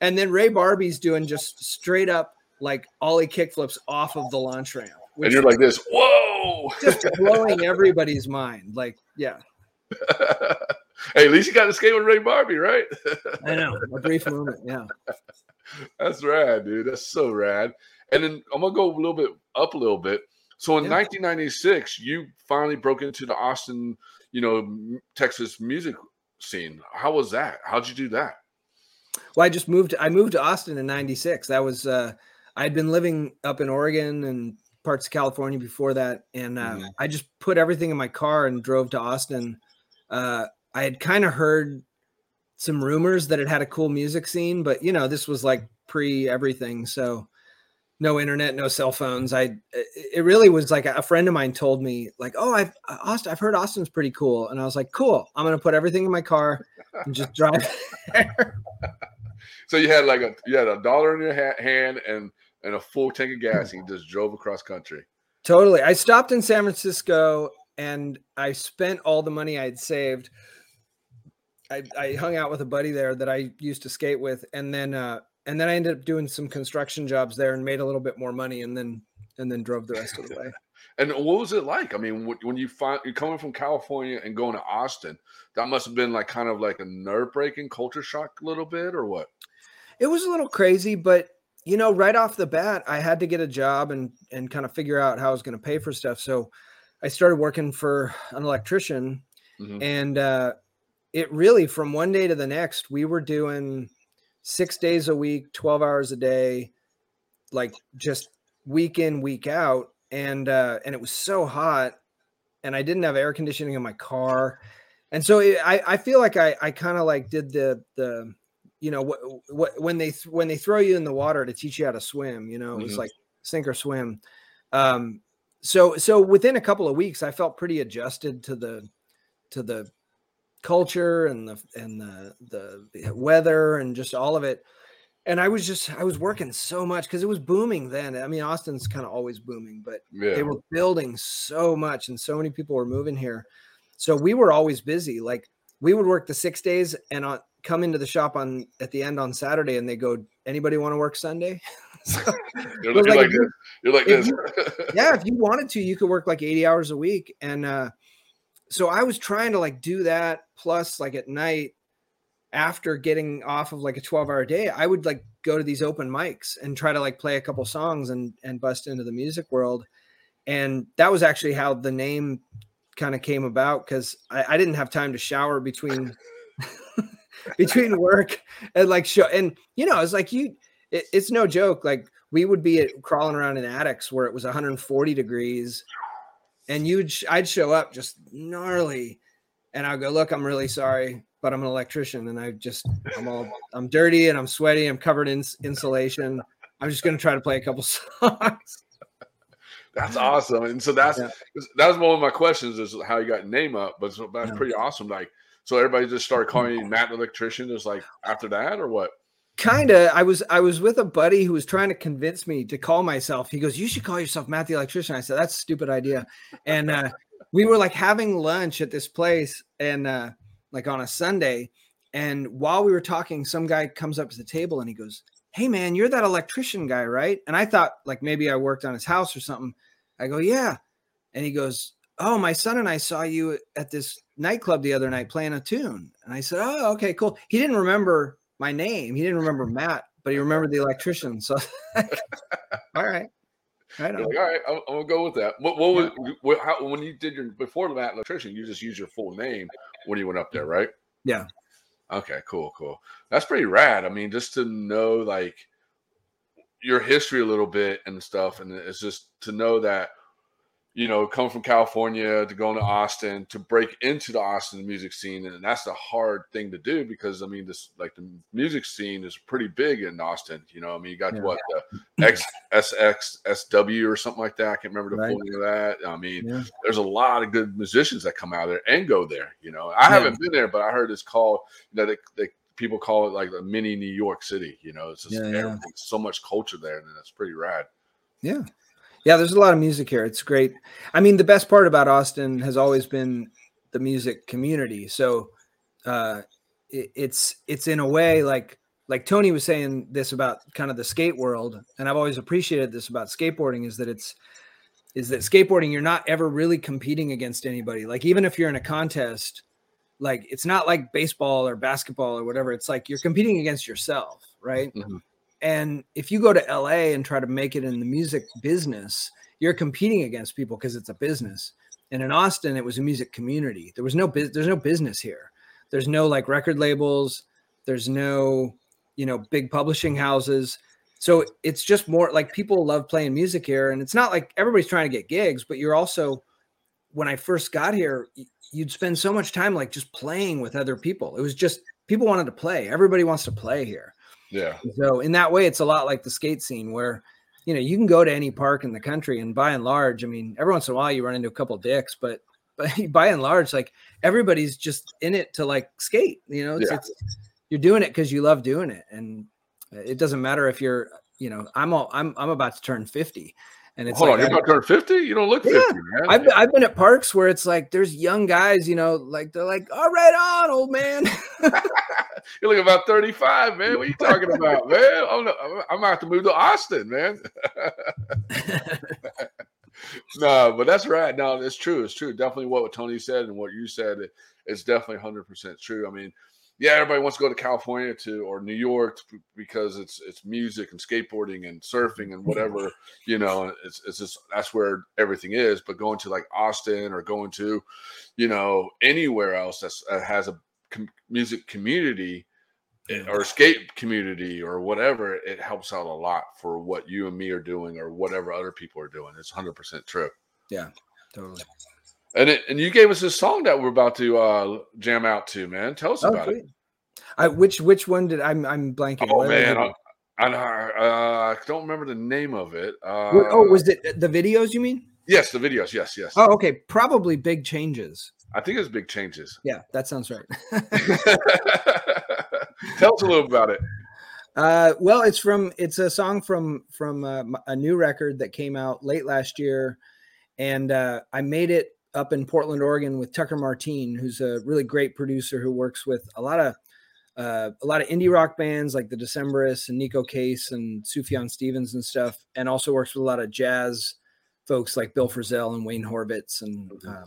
D: And then Ray Barbee's doing just straight up like ollie kickflips off of the launch ramp.
A: And you're like this, [laughs] whoa.
D: just blowing everybody's mind. Like, yeah, [laughs]
A: hey, at least you got to skate with Ray Barbee, right? [laughs]
D: I know. A brief moment. Yeah.
A: That's rad, dude. That's so rad. And then I'm gonna go a little bit up a little bit. So in
D: Yeah.
A: 1996, you finally broke into the Austin, you know, Texas music scene. How was that? How'd you do that?
D: Well, I just moved. I moved to Austin in '96. That was. uh I'd been living up in Oregon and parts of California before that, and uh,
A: Mhm.
D: I just put everything in my car and drove to Austin. Uh, I had kind of heard some rumors that it had a cool music scene, but you know, this was like pre everything, so no internet, no cell phones. I it really was like a friend of mine told me like, "Oh, I've Austin, I've heard Austin's pretty cool," and I was like, "Cool, I'm gonna put everything in my car and just [laughs] drive." [laughs] there."
A: So you had like a you had a dollar in your ha- hand and and a full tank of gas, and you just drove across country.
D: Totally. I stopped in San Francisco and I spent all the money I had saved. I, I hung out with a buddy there that I used to skate with, and then uh, and then I ended up doing some construction jobs there and made a little bit more money, and then and then drove the rest of the way. [laughs]
A: And what was it like? I mean, when you find you're coming from California and going to Austin, that must have been like kind of like a nerve breaking culture shock, a little bit, or what?
D: It was a little crazy, but you know, right off the bat, I had to get a job and and kind of figure out how I was going to pay for stuff. So I started working for an electrician
A: Mhm.
D: and uh, it really from one day to the next we were doing six days a week 12 hours a day like just week in week out and uh, and it was so hot and i didn't have air conditioning in my car and so it, i i feel like i i kind of like did the the you know what what when they th- when they throw you in the water to teach you how to swim you know it was
A: Mhm.
D: like sink or swim um so so within a couple of weeks i felt pretty adjusted to the to the culture and the and the the weather and just all of it. And I was just I was working so much because it was booming then. I mean, Austin's kind of always booming, but
A: Yeah.
D: they were building so much and so many people were moving here. So we were always busy. Like we would work the six days and on, come into the shop on at the end on Saturday and they go, anybody want to work Sunday? [laughs] So,
A: You're, you're
D: like
A: like
D: you-
A: this. You're like this. [laughs]
D: yeah, if you wanted to, you could work like 80 hours a week. And uh, so I was trying to like do that plus like at night after getting off of like a 12 hour day, I would like go to these open mics and try to like play a couple songs and and bust into the music world. And that was actually how the name kind of came about because I, I didn't have time to shower between [laughs] between [laughs] work and like show and you know it's like you it, it's no joke like we would be at, crawling around in attics where it was 140 degrees and you'd sh- i'd show up just gnarly and i'd go look i'm really sorry but i'm an electrician and i just i'm all i'm dirty and i'm sweaty i'm covered in insulation i'm just going to try to play a couple [laughs] songs
A: That's awesome. And so that's
D: Yeah.
A: that was one of my questions is how you got name up. But so that's
D: Yeah.
A: pretty awesome. Like so everybody just started calling you [laughs] Matt the electrician just like after that or what?
D: kind of i was i was with a buddy who was trying to convince me to call myself. He goes you should call yourself matt the electrician. I said that's a stupid idea. And uh we were like having lunch at this place and uh like on a sunday. And while we were talking some guy comes up to the table and he goes hey man you're that electrician guy right? And i thought like maybe i worked on his house or something. I go yeah. And he goes oh my son and i saw you at this nightclub the other night playing a tune and i said oh okay cool he didn't remember my name. He didn't remember Matt, but he remembered the electrician. So, [laughs] all right, right
A: like, all right, I'm, I'm gonna go with that. What, what was what, how, when you did your before the Matt electrician? You just used your full name when you went up there, right?
D: Yeah.
A: Okay, cool, cool. That's pretty rad. I mean, just to know like your history a little bit and stuff, and it's just to know that you know, come from California to go to Austin to break into the Austin music scene, and that's a hard thing to do because I mean, this like the music scene is pretty big in Austin. You know, I mean, you got
D: Yeah.
A: what the XSXSW or something like that. I can't remember the
D: Right.
A: full name of that. I mean,
D: Yeah.
A: there's a lot of good musicians that come out there and go there. You know, I
D: Yeah.
A: haven't been there, but I heard it's called you know they, people call it like a mini New York City. You know, it's just so much culture there, and that's pretty rad.
D: Yeah. Yeah, there's a lot of music here. It's great. I mean, the best part about Austin has always been the music community. So uh it, it's it's in a way like like Tony was saying this about kind of the skate world, and I've always appreciated this about skateboarding is that it's is that skateboarding you're not ever really competing against anybody. Like even if you're in a contest, like it's not like baseball or basketball or whatever. It's like you're competing against yourself, right?
A: Mhm.
D: And if you go to LA and try to make it in the music business, you're competing against people because it's a business. And in Austin, it was a music community. There was no business. There's no business here. There's no like record labels. There's no, you know, big publishing houses. So it's just more like people love playing music here. And it's not like everybody's trying to get gigs, but you're also, when I first got here, you'd spend so much time like just playing with other people. It was just people wanted to play. Everybody wants to play here.
A: Yeah,
D: So in that way, it's a lot like the skate scene where, you know, you can go to any park in the country and by and large, I mean, every once in a while you run into a couple dicks, but [laughs] but by and large, like everybody's just in it to like skate. You know, it's,
A: Yeah.
D: it's you're doing it because you love doing it, and uh, it doesn't matter if you're, you know, I'm all I'm I'm about to turn fifty, and it's
A: hold
D: like
A: on, you're about to turn fifty. You don't look
D: Yeah,
A: fifty, man.
D: I've, I've been at parks where it's like there's young guys, you know, like they're like, all right on, old man. [laughs]
A: you look about thirty-five, man. What are you talking about, man? Oh, I'm, not- I'm, about to move to Austin, man. [laughs] no, but that's right. No, it's true. It's true. Definitely what Tony said and what you said. It's definitely hundred percent true. I mean, yeah, everybody wants to go to California to or New York to- because it's it's music and skateboarding and surfing and whatever you know. It's it's just that's where everything is. But going to like Austin or going to, you know, anywhere else that's, that has a com- music community eh, or skate community or whatever, it helps out a lot for what you and me are doing or whatever other people are doing. It's hundred percent true.
D: Yeah, totally.
A: And it, and you gave us this song that we're about to uh, jam out to, man. Tell us
D: Oh,
A: about it.
D: I, which which one did I'm I'm blanking.
A: Oh
D: What
A: man? I, I, uh, I don't remember the name of it. Uh,
D: oh, was it the videos? You mean?
A: yes, the videos. Yes, yes.
D: Oh, okay. Probably big changes.
E: I think it's big changes.
D: Yeah, that sounds right. [laughs]
E: Tell us a little about it.
D: Uh, well, it's from it's a song from from uh, a new record that came out late last year, and uh, I made it up in Portland, Oregon, with Tucker Martine, who's a really great producer who works with a lot of uh, a lot of indie rock bands like the Decemberists and Neko Case and Sufjan Stevens and stuff, and also works with a lot of jazz folks like Bill Frisell and Wayne Horvitz and uh,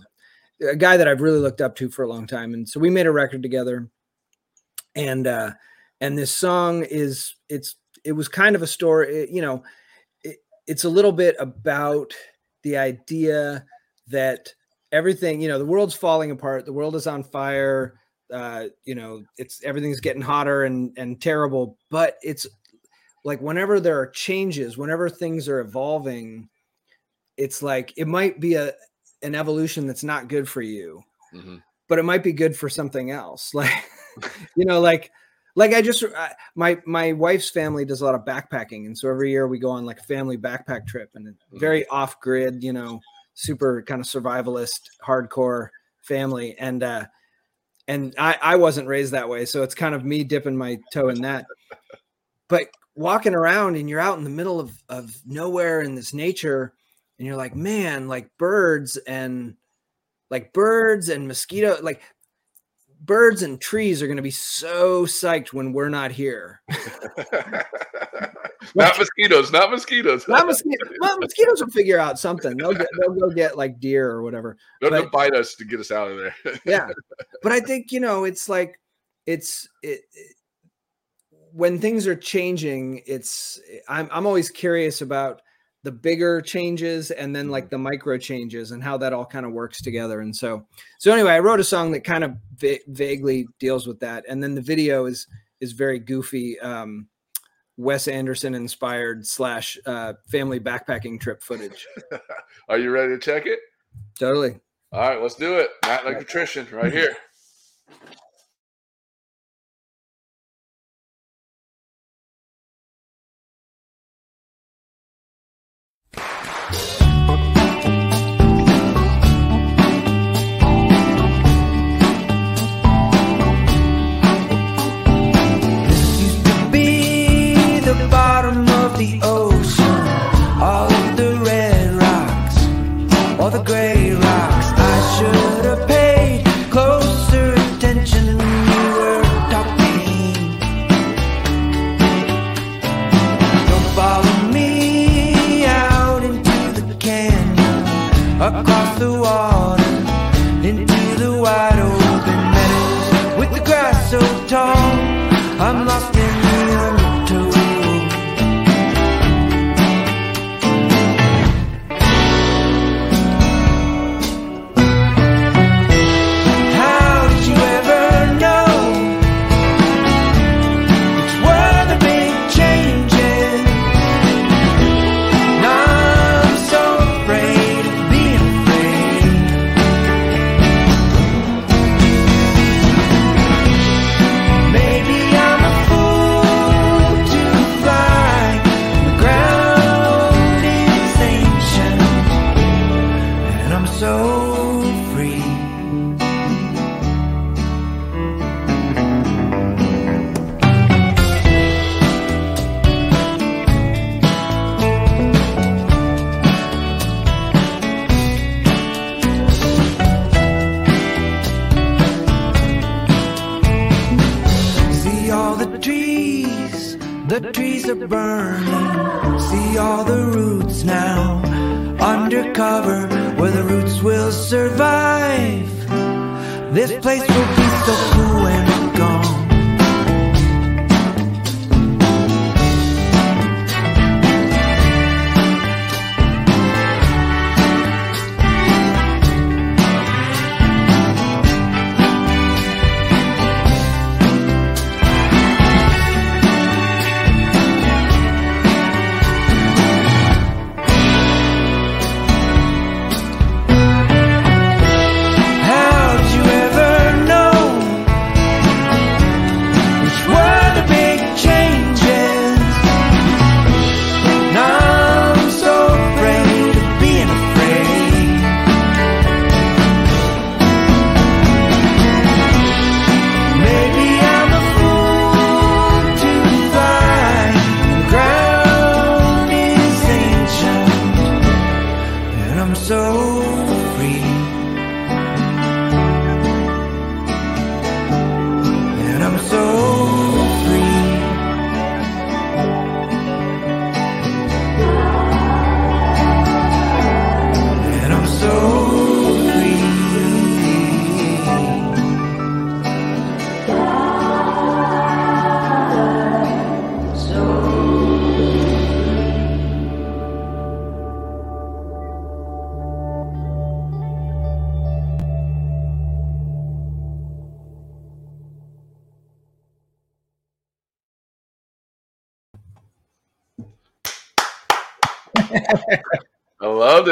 D: a guy that I've really looked up to for a long time. And so we made a record together, and uh, and this song is it's it was kind of a story, it- you know, it, it's a little bit about the idea that everything, you know, the world's falling apart, the world is on fire uh you know it's everything's getting hotter and and terrible but it's like whenever there are changes whenever things are evolving it's like it might be a an evolution that's not good for you
E: Mhm.
D: but it might be good for something else [laughs] like you know like like i just I, my my wife's family does a lot of backpacking and so every year we go on like a family backpack trip and
E: Mhm.
D: very off grid you know super kind of survivalist hardcore family and uh and I, I wasn't raised that way so it's kind of me dipping my toe in that but walking around and you're out in the middle of, of nowhere in this nature and you're like man like birds and like birds and mosquito like birds and trees are going to be so psyched when we're not here [laughs]
E: not mosquitoes, not mosquitoes.
D: not mosquito, well, mosquitoes will figure out something they'll get they'll go get like deer or whatever
E: They'll
D: but-
E: bite us to get us out of there. [laughs]
D: yeah but i think you know it's like it's it, it- when things are changing it's I'm, I'm always curious about the bigger changes and then like the micro changes and how that all kind of works together and so so anyway i wrote a song that kind of va- vaguely deals with that and then the video is is very goofy um wes anderson inspired slash uh family backpacking trip footage [laughs]
E: Are you ready to check it?
D: totally
E: All right, let's do it. Matt like nutrition right here.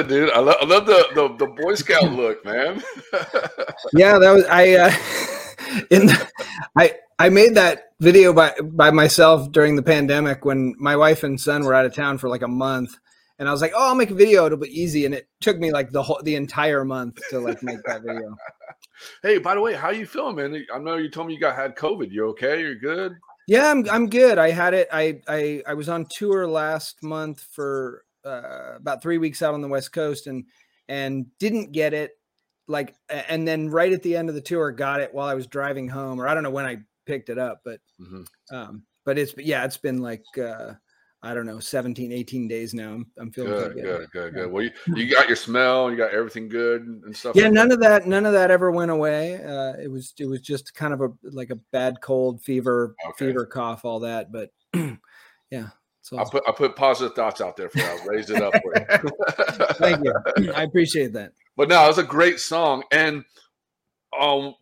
A: It, dude. I love, I love the, the the Boy Scout look, man. [laughs]
D: yeah, that was I. Uh, [laughs] in the, I I made that video by by myself during the pandemic when my wife and son were out of town for like a month, and I was like, "Oh, I'll make a video. It'll be easy." And it took me like the whole the entire month to like make that video. [laughs]
A: hey, by the way, how you feeling, man? I know you told me you got had COVID. You okay? You're good?
D: Yeah, I'm I'm good. I had it. I I I was on tour last month for uh, about three weeks out on the West Coast, and and didn't get it. Like, and then right at the end of the tour, got it while I was driving home, or I don't know when I picked it up, but
A: Mhm.
D: um, but it's yeah, it's been like uh, I don't know, 17, 18 days now. I'm, I'm feeling
A: Good, good, good,
D: Yeah.
A: good. Well, you, you got your smell, you got everything good and stuff.
D: Yeah,
A: like
D: none of that, none of that ever went away. Uh, it was, it was just kind of a like a bad cold, fever,
A: Okay.
D: fever, cough, all that. But [clears throat] yeah, so
A: I put I put positive thoughts out there for you. I raised it up for you. [laughs]
D: thank you. I appreciate that.
A: But no, it was a great song, and um,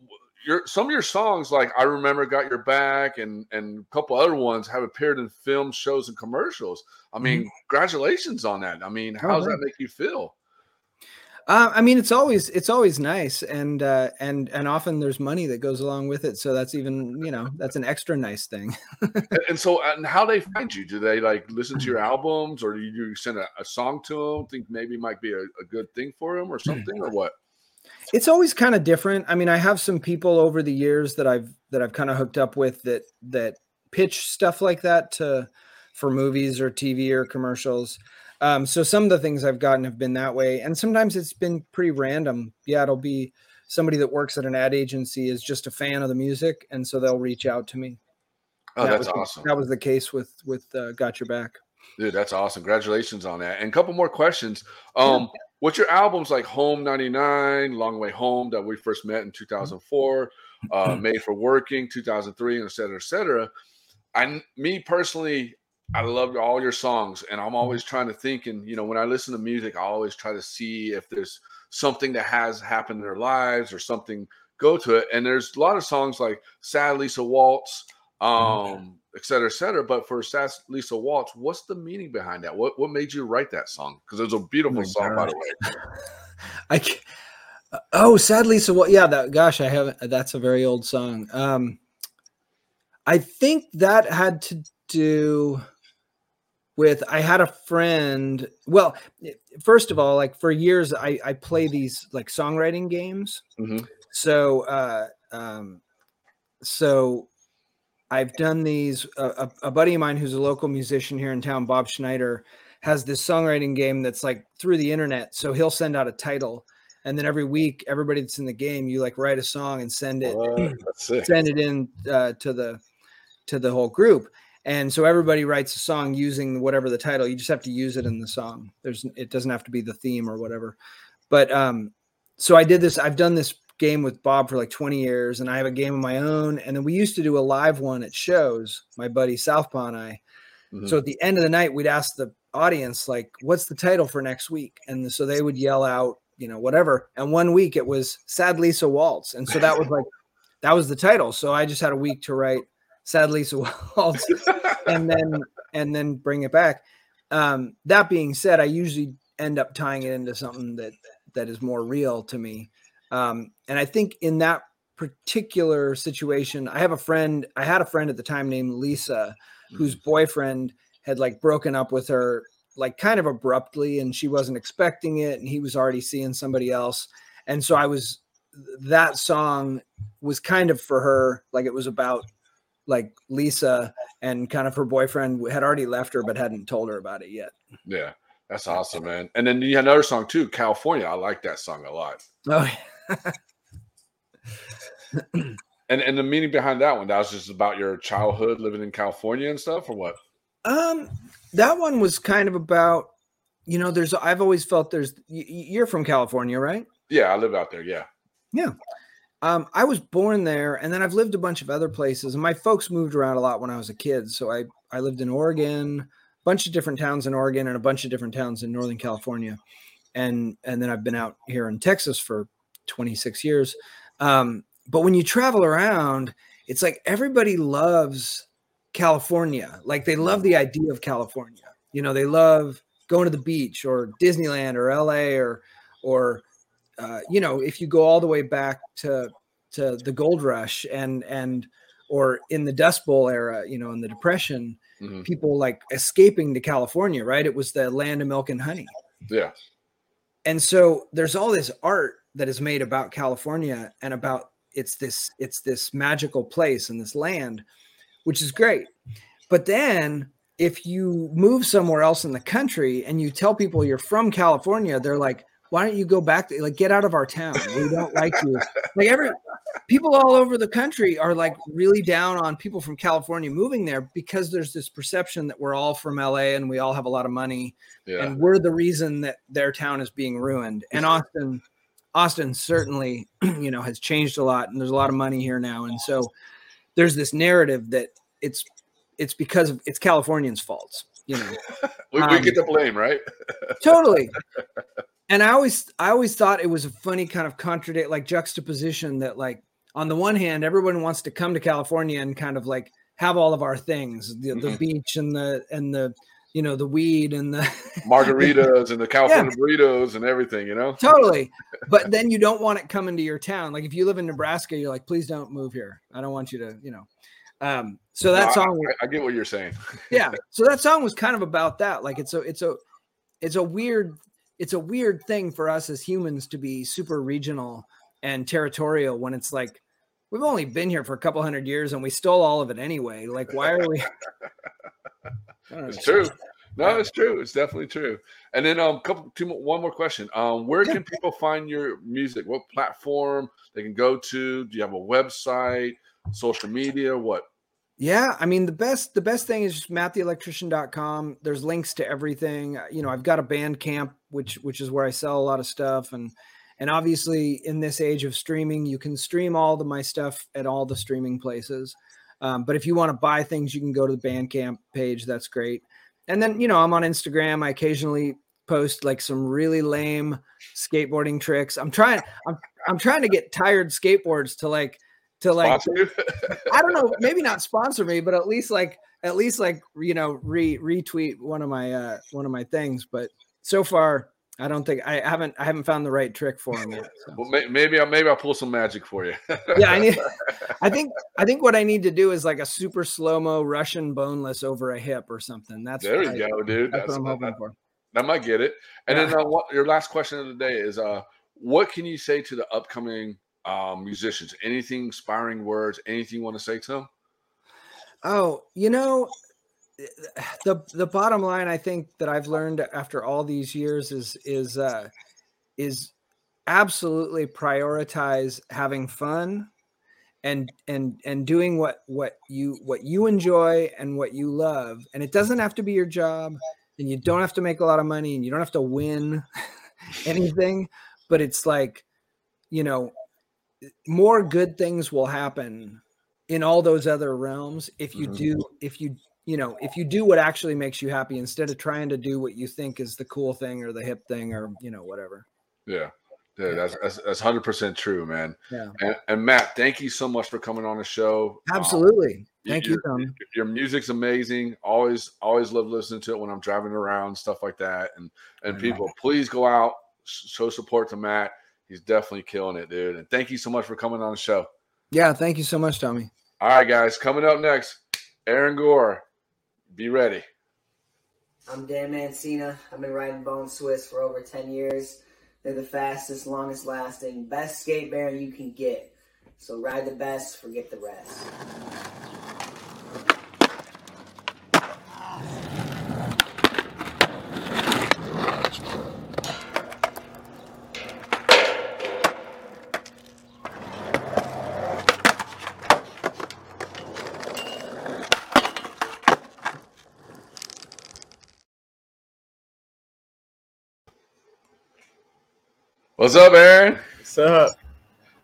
A: your some of your songs, like I remember, "Got Your Back" and and a couple other ones, have appeared in films, shows, and commercials. I mean, congratulations on that. I mean, how does that make you feel?
D: Uh, I mean, it's always it's always nice, and uh, and and often there's money that goes along with it, so that's even you know that's an extra nice thing.
A: And, and so, and how they [laughs] find you? Do they like listen to your albums, or do you, send a, a song to them? Think maybe might be a, a good thing for them, or something, or what?
D: it's always kind of different. I mean, I have some people over the years that I've that I've kind of hooked up with that that pitch stuff like that to for movies or TV or commercials. Um, so some of the things I've gotten have been that way, and sometimes it's been pretty random. Yeah, it'll be somebody that works at an ad agency is just a fan of the music, and so they'll reach out to me.
A: Oh,
D: That
A: that's
D: was
A: awesome.
D: that was the case with with uh, Got Your Back.
A: Dude, that's awesome. Congratulations on that. And a couple more questions. Um, what's your albums like Home 99, Long Way Home that we first met in 2004, uh, [clears throat] Made for Working 2003, and et cetera, et cetera. I, me personally, I love all your songs, and I'm always trying to think. And you know, when I listen to music, I always try to see if there's something that has happened in their lives or something go to it. And there's a lot of songs like Sad Lisa Waltz, um, et cetera, et cetera. But for Sad Lisa Waltz, what's the meaning behind that? What what made you write that song? Because it was a beautiful
D: my
A: song, by the way. [laughs]
D: I ca- oh sadly so what yeah that gosh I haven't that's a very old song um I think that had to do with I had a friend well first of all like for years I I play these like songwriting games
A: Mhm.
D: so uh um so I've done these a, a, a buddy of mine who's a local musician here in town Bob Schneider has this songwriting game that's like through the internet so he'll send out a title and then every week everybody that's in the game you like write a song and send it
A: What?
D: Send it in uh, to the to the whole group and so everybody writes a song using whatever the title you just have to use it in the song. There's it doesn't have to be the theme or whatever. But um so i did this i've done this game with bob for like 20 years and i have a game of my own and then we used to do a live one at shows my buddy southpaw and i.
A: Mhm.
D: so at the end of the night we'd ask the audience like what's the title for next week? And so they would yell out you know whatever. And one week it was sad lisa waltz. And so that was like that was the title. So i just had a week to write sad lisa waltz and then and then bring it back. Um that being said i usually end up tying it into something that that is more real to me. Um and i think in that particular situation i have a friend i had a friend at the time named lisa whose boyfriend had like broken up with her like kind of abruptly and she wasn't expecting it and he was already seeing somebody else. And so i was that song was kind of for her like it was about like lisa and kind of her boyfriend had already left her but hadn't told her about it yet
A: Yeah, that's awesome, man. And then you had another song too, California. I like that song a lot.
D: oh [clears throat]
A: And and the meaning behind that one, that was just about your childhood living in California and stuff, or what?
D: um that one was kind of about you know there's i've always felt there's you're from california right
A: Yeah, I live out there. Yeah. Yeah.
D: Um, I was born there, and then I've lived a bunch of other places. And my folks moved around a lot when I was a kid. So I I lived in Oregon, a bunch of different towns in Oregon, and a bunch of different towns in Northern California, and and then I've been out here in Texas for 26 years. Um, but when you travel around, it's like everybody loves California. Like they love the idea of California. You know, they love going to the beach or Disneyland or LA or or uh, you know if you go all the way back to to the gold rush and and or in the Dust Bowl era, you know, in the Depression,
A: Mhm.
D: people like escaping to California, right? It was the land of milk and honey.
A: Yeah.
D: And so there's all this art that is made about California and about it's this it's this magical place and this land, which is great. But then if you move somewhere else in the country and you tell people you're from California, they're like, why don't you go back to like get out of our town? We don't like you. Like every people all over the country are like really down on people from California moving there because there's this perception that we're all from LA and we all have a lot of money
A: Yeah.
D: and we're the reason that their town is being ruined. And Austin, Austin certainly, [clears throat] you know, has changed a lot, and there's a lot of money here now. And so there's this narrative that it's it's because of it's Californians' faults, you know, [laughs]
A: we, we
D: um,
A: get the blame, right? [laughs]
D: totally. And I always I always thought it was a funny kind of contradict like juxtaposition that like on the one hand everyone wants to come to California and kind of like have all of our things the, the
A: Mhm.
D: beach and the and the you know the weed and the [laughs]
A: Margaritas and the California burritos and everything, you know?
D: totally but then you don't want it coming to your town like if you live in nebraska you're like please don't move here i don't want you to you know um so that
A: No, I-
D: song
A: I, I get what you're saying. [laughs]
D: yeah so that song was kind of about that like it's a it's a it's a weird it's a weird thing for us as humans to be super regional and territorial when it's like we've only been here for a couple hundred years and we stole all of it anyway like why are we [laughs]
A: It's [laughs] true. No, it's true. It's definitely true. And then um, couple two more, one more question. Um, where can people find your music? What platform they can go to? Do you have a website, social media? What?
D: Yeah, I mean the best the best thing is just matttheelectrician.com. There's links to everything. You know, I've got a Bandcamp which which is where I sell a lot of stuff and and obviously in this age of streaming, you can stream all the my stuff at all the streaming places. Um, but if you want to buy things, you can go to the Bandcamp page. That's great. And then, you know, I'm on Instagram. I occasionally post like some really lame skateboarding tricks. I'm trying I'm I'm trying to get tired skateboards to like to like [laughs] I don't know, maybe not sponsor me, but at least like at least like you know re retweet one of my uh one of my things. But so far, I don't think I haven't I haven't found the right trick for him yet. so.
A: well, may, maybe I'll maybe I'll pull some magic for you. [laughs]
D: Yeah, I need. I think I think what I need to do is like a super slow mo Russian boneless over a hip or something. That's
A: there you
D: I-
A: go, dude.
D: That's
A: That's,
D: what I'm
A: that,
D: hoping for.
A: that might get it. And
D: Yeah.
A: then uh, what, your last question of the day is: uh, What can you say to the upcoming um, musicians? Anything inspiring words? Anything you want to say to them?
D: Oh, you know, [sighs] the the bottom line I think that I've learned after all these years is is uh is absolutely prioritize having fun and and and doing what what you what you enjoy and what you love and it doesn't have to be your job and you don't have to make a lot of money and you don't have to win [laughs] anything but it's like you know more good things will happen in all those other realms if you
A: Mhm.
D: do if you you know if you do what actually makes you happy instead of trying to do what you think is the cool thing or the hip thing or you know whatever
A: Yeah. Yeah, that's that's that's hundred percent true, man.
D: Yeah.
A: And, and Matt, thank you so much for coming on the show. Um,
D: absolutely
A: you-
D: thank you
A: your music's amazing. Always, always love listening to it when I'm driving around, stuff like that. And and people, please go out, show support to Matt. He's definitely killing it, dude. And thank you so much for coming on the show.
D: yeah thank you so much tommy
A: All right, guys, coming up next, Aaron Gore. Be ready.
F: I'm Dan Mancina. I've been riding Bones Swiss for over 10 years. They're the fastest, longest lasting, best skate bear you can get. So ride the best, forget the rest.
A: What's up, Aaron?
G: What's up?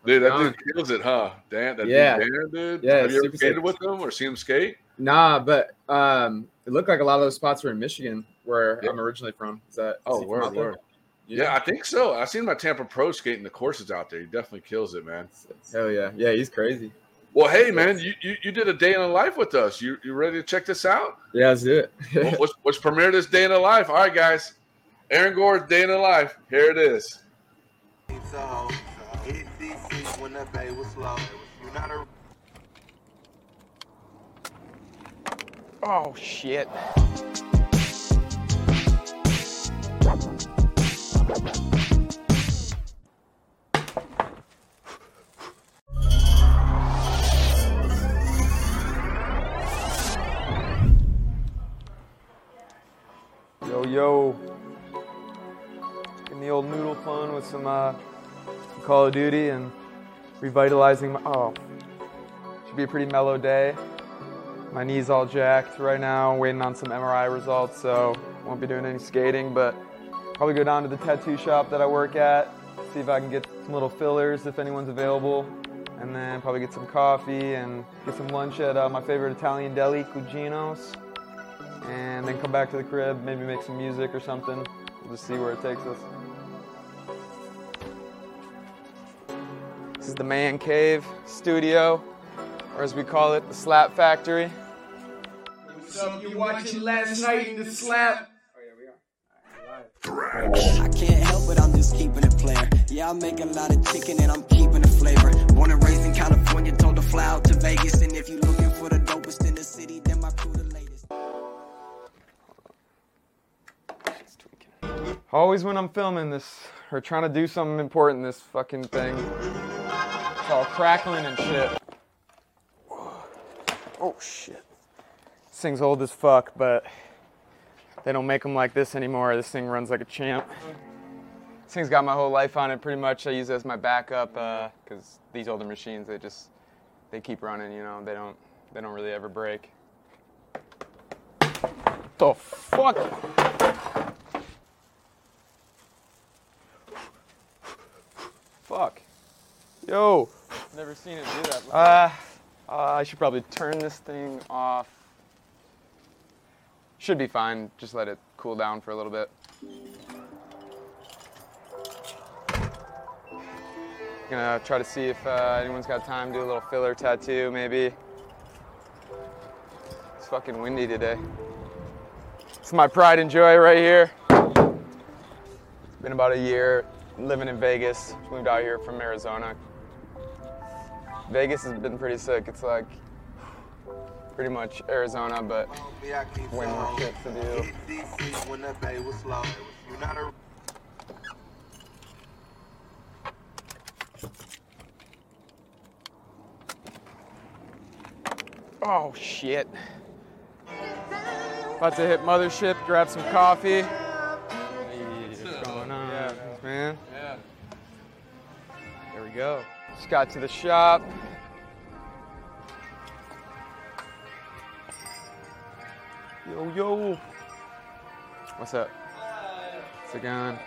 A: Dude, that dude kills it, huh? Dan, that
G: Yeah.
A: dude, Dan, dude.
G: Yeah,
A: Have you ever skated
G: sick.
A: with him or seen him skate?
G: Nah, but um, it looked like a lot of those spots were in Michigan, where
A: Yeah.
G: I'm originally from. Is that?
A: Oh,
G: is he from
A: word, word. Yeah, I think so. I've seen my Tampa Pro skating the courses out there. He definitely kills it, man.
G: Hell yeah, yeah, he's crazy.
A: Well, hey man, you, you, you did a day in the life with us. You you ready to check this out?
G: Yeah, let's do it.
A: Well, let's, let's premiere this day in the life. All right, guys. Aaron Gore's day in the life. Here it is.
H: So, hit DC when the bay was slow. You're not a
G: oh shit. Yo yo. Getting the old noodle phone with some uh Call of Duty and revitalizing my oh. Should be a pretty mellow day. My knee's all jacked right now, waiting on some MRI results, so won't be doing any skating, but probably go down to the tattoo shop that I work at, see if I can get some little fillers if anyone's available, and then probably get some coffee and get some lunch at uh, my favorite Italian deli, Cugino's, and then come back to the crib, maybe make some music or something. We'll just see where it takes us. Is the Man Cave Studio, or as we call it, the Slap Factory.
I: What's up? You watching last night in the slap?
J: Oh, I can't help it, I'm just keeping it playing. Yeah, I make a lot of chicken and I'm keeping the flavor. Born and raised in California, told to fly out to Vegas. And if you looking for the dopest in the city, then my crew the latest.
G: Always when I'm filming this or trying to do something important, this fucking thing, it's all crackling and shit. Oh shit. This thing's old as fuck, but they don't make them like this anymore. This thing runs like a champ. This thing's got my whole life on it pretty much. I use it as my backup uh, because these older machines, they just, they keep running, you know, they don't, they don't really ever break. The fuck? Fuck. Yo. Never seen it do that. Uh, uh, I should probably turn this thing off. Should be fine. Just let it cool down for a little bit. Gonna try to see if uh, anyone's got time to do a little filler tattoo, maybe. It's fucking windy today. It's my pride and joy right here. It's been about a year living in Vegas. Moved out here from Arizona. Vegas has been pretty sick. It's like pretty much Arizona, but way more shit to do.
H: hit DC when the bay was slow. You're not a
G: Oh shit. About to hit mothership, grab some coffee. Hey, what's going on, man?
A: Yeah.
G: There we go. Just got to the shop. Yo, yo. What's up? What's it going?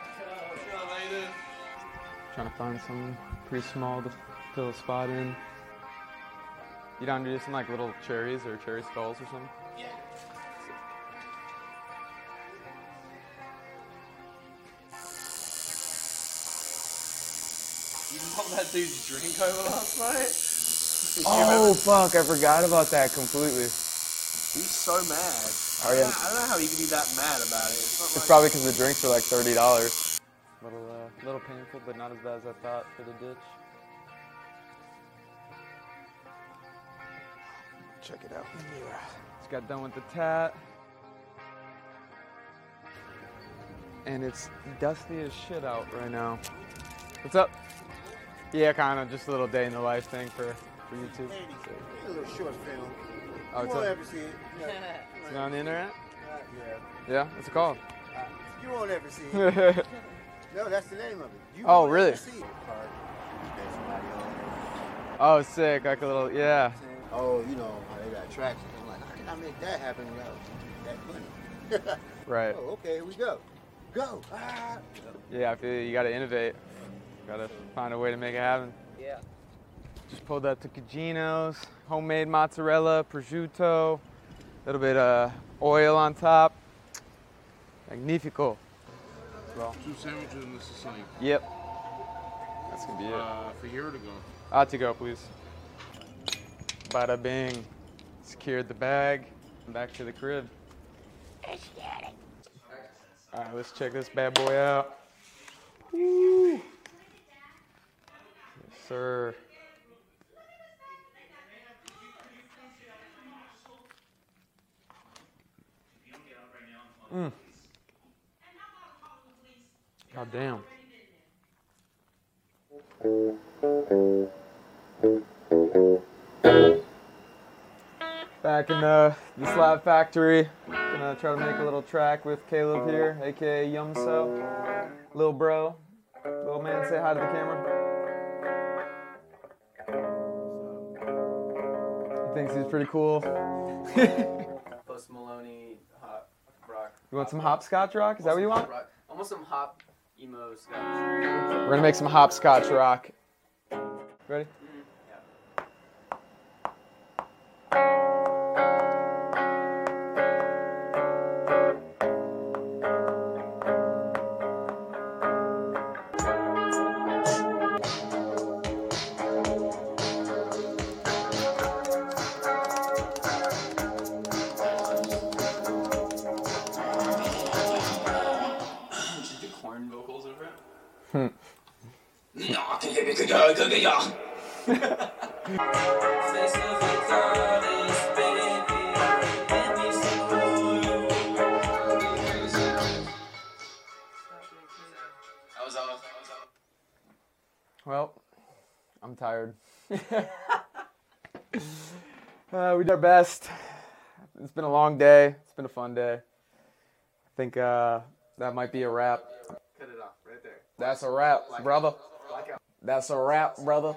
G: Trying to find something pretty small to fill a spot in. You down to do some like little cherries or cherry skulls or something? Yeah.
I: You know that dude's drink over last night? [laughs]
G: Oh fuck! I forgot about that completely.
I: He's so mad.
G: Oh, yeah.
I: I don't, know, I don't know how he can be that mad about it. It's,
G: It's
I: like-
G: probably because the drinks are like thirty dollars. Little, uh, little painful, but not as bad as I thought for the ditch. Check it out. Yeah. Just got done with the tat. And it's dusty as shit out right now. What's up? Yeah, kind of just a little day in the life thing for, for YouTube.
K: A little short film.
G: Oh,
K: you won't ever see it. Yeah.
G: Is it on the internet?
K: Uh, yeah.
G: Yeah, what's it called?
K: You won't ever see it. [laughs] no, that's the name of it. You
G: Oh,
K: won't
G: really?
K: ever see it. Card, there's somebody on there
G: oh, sick. Like a little, yeah.
K: Oh, you know, how they got traction. I'm like, how did I make that happen without that money? [laughs]
G: Right.
K: Oh, okay, here we go. Go. Ah.
G: Yeah, I feel you gotta innovate. Gotta find a way to make it happen.
B: Yeah.
G: Just pulled up to Cugino's, homemade mozzarella, prosciutto, a little bit of oil on top. Magnifico. Well,
A: Two sandwiches and this is something.
G: yep. That's gonna be it.
A: Uh, for here to go.
G: Ah, to go, please. Bada bing. Secured the bag. Back to the crib. All right, let's check this bad boy out. Woo. Yes, sir. Mm. God damn. Back in the, the Slap Factory. Gonna try to make a little track with Caleb here, aka Yumso. Little bro. Little man, say hi to the camera. He thinks he's pretty cool. [laughs]
L: Post Maloney hop rock.
G: You want some hopscotch rock? Is that what you want?
L: Rock. Almost some hop emo scotch.
G: We're gonna make some hopscotch rock. Ready? Best. It's been a long day. It's been a fun day. I think uh, that might be a wrap.
L: Cut it off right there.
G: That's a wrap, brother. That's a wrap, brother.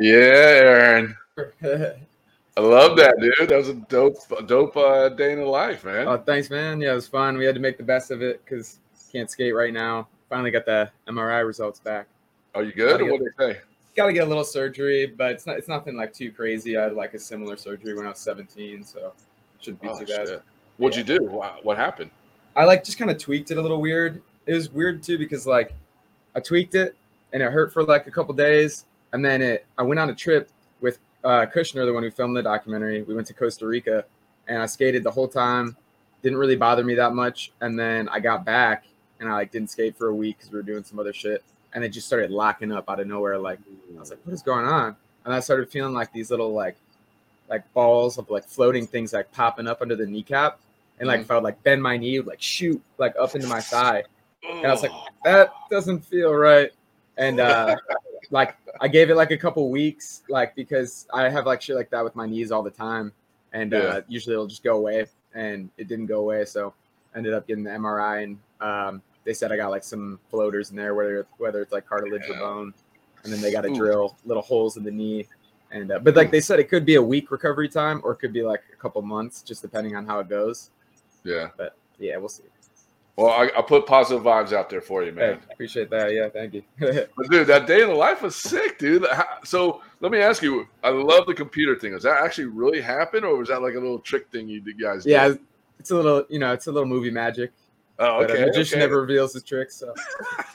A: Yeah, Aaron. [laughs] I love that, dude. That was a dope, dope uh, day in the life, man.
M: Oh, thanks, man. Yeah, it was fun. We had to make the best of it because can't skate right now. Finally got the MRI results back.
A: Are you good? Or what did they say?
M: Got to get a little surgery, but it's not. It's nothing like too crazy. I had like a similar surgery when I was 17, so shouldn't be
A: Oh,
M: too bad.
A: shit. What'd you do? Wow, What happened?
M: I like just kind of tweaked it a little weird. It was weird too because like I tweaked it and it hurt for like a couple days, and then it. I went on a trip with uh, Kushner, the one who filmed the documentary. We went to Costa Rica, and I skated the whole time. Didn't really bother me that much, and then I got back and I like didn't skate for a week because we were doing some other shit, and it just started locking up out of nowhere. Like I was like, what is going on? And I started feeling like these little like like balls of like floating things like popping up under the kneecap. And like if I would like bend my knee, it would like shoot like up into my thigh. And I was like, that doesn't feel right. And uh [laughs] like I gave it like a couple weeks, like because I have like shit like that with my knees all the time. And
A: Yeah.
M: uh usually it'll just go away. And it didn't go away. So I ended up getting the MRI and um they said I got like some floaters in there, whether whether it's like cartilage or bone. And then they got to drill little holes in the knee. And uh, but like they said, it could be a week recovery time or it could be like a couple months, just depending on how it goes.
A: Yeah.
M: But yeah, we'll see.
A: Well, I, I put positive vibes out there for you, man.
M: Hey, appreciate that. Yeah, thank you. [laughs]
A: But dude, that day in the life was sick, dude. So let me ask you. I love the computer thing. Does that actually really happen, or was that like a little trick thing you guys? did?
M: yeah, it's a little, you know, it's a little movie magic.
A: Oh,
M: But a
A: okay,
M: magician
A: okay.
M: never reveals his tricks. So [laughs]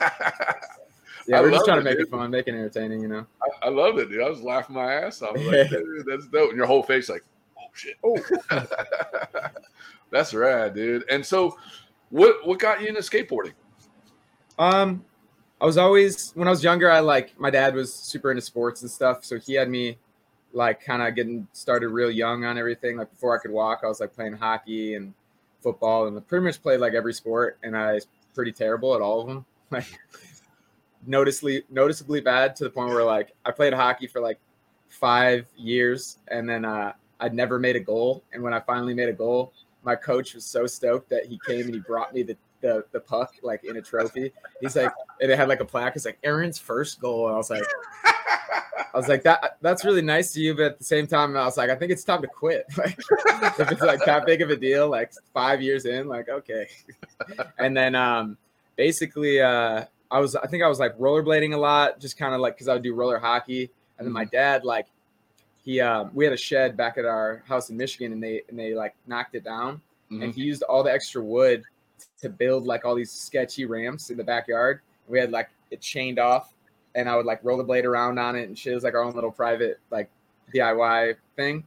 M: yeah,
A: I
M: we're just trying
A: it,
M: to make
A: dude.
M: it fun, make it entertaining. You know.
A: I, I loved it, dude. I was laughing my ass off. Like, [laughs] dude, that's dope. And your whole face, like, oh shit. Oh, [laughs] that's rad, dude. And so, what what got you into skateboarding?
M: Um, I was always when I was younger. I like my dad was super into sports and stuff, so he had me like kind of getting started real young on everything. Like before I could walk, I was like playing hockey and football, and I pretty much played like every sport. And I was pretty terrible at all of them. [laughs] Like noticeably noticeably bad to the point where like I played hockey for like five years, and then uh, I'd never made a goal. And when I finally made a goal, my coach was so stoked that he came and he brought me the the, the puck like in a trophy. He's like, and it had like a plaque. It's like Aaron's first goal. And I was like, [laughs] I was like that. That's really nice to you, but at the same time, I was like, I think it's time to quit. [laughs] Like, if it's like that big of a deal, like five years in, like okay. And then um, basically, uh, I was I think I was like rollerblading a lot, just kind of like because I would do roller hockey, and then my dad like he um, we had a shed back at our house in Michigan, and they and they like knocked it down, and
A: Mhm.
M: he used all the extra wood to build like all these sketchy ramps in the backyard. We had like it chained off, and I would like rollerblade around on it and shit. It was like our own little private like DIY thing.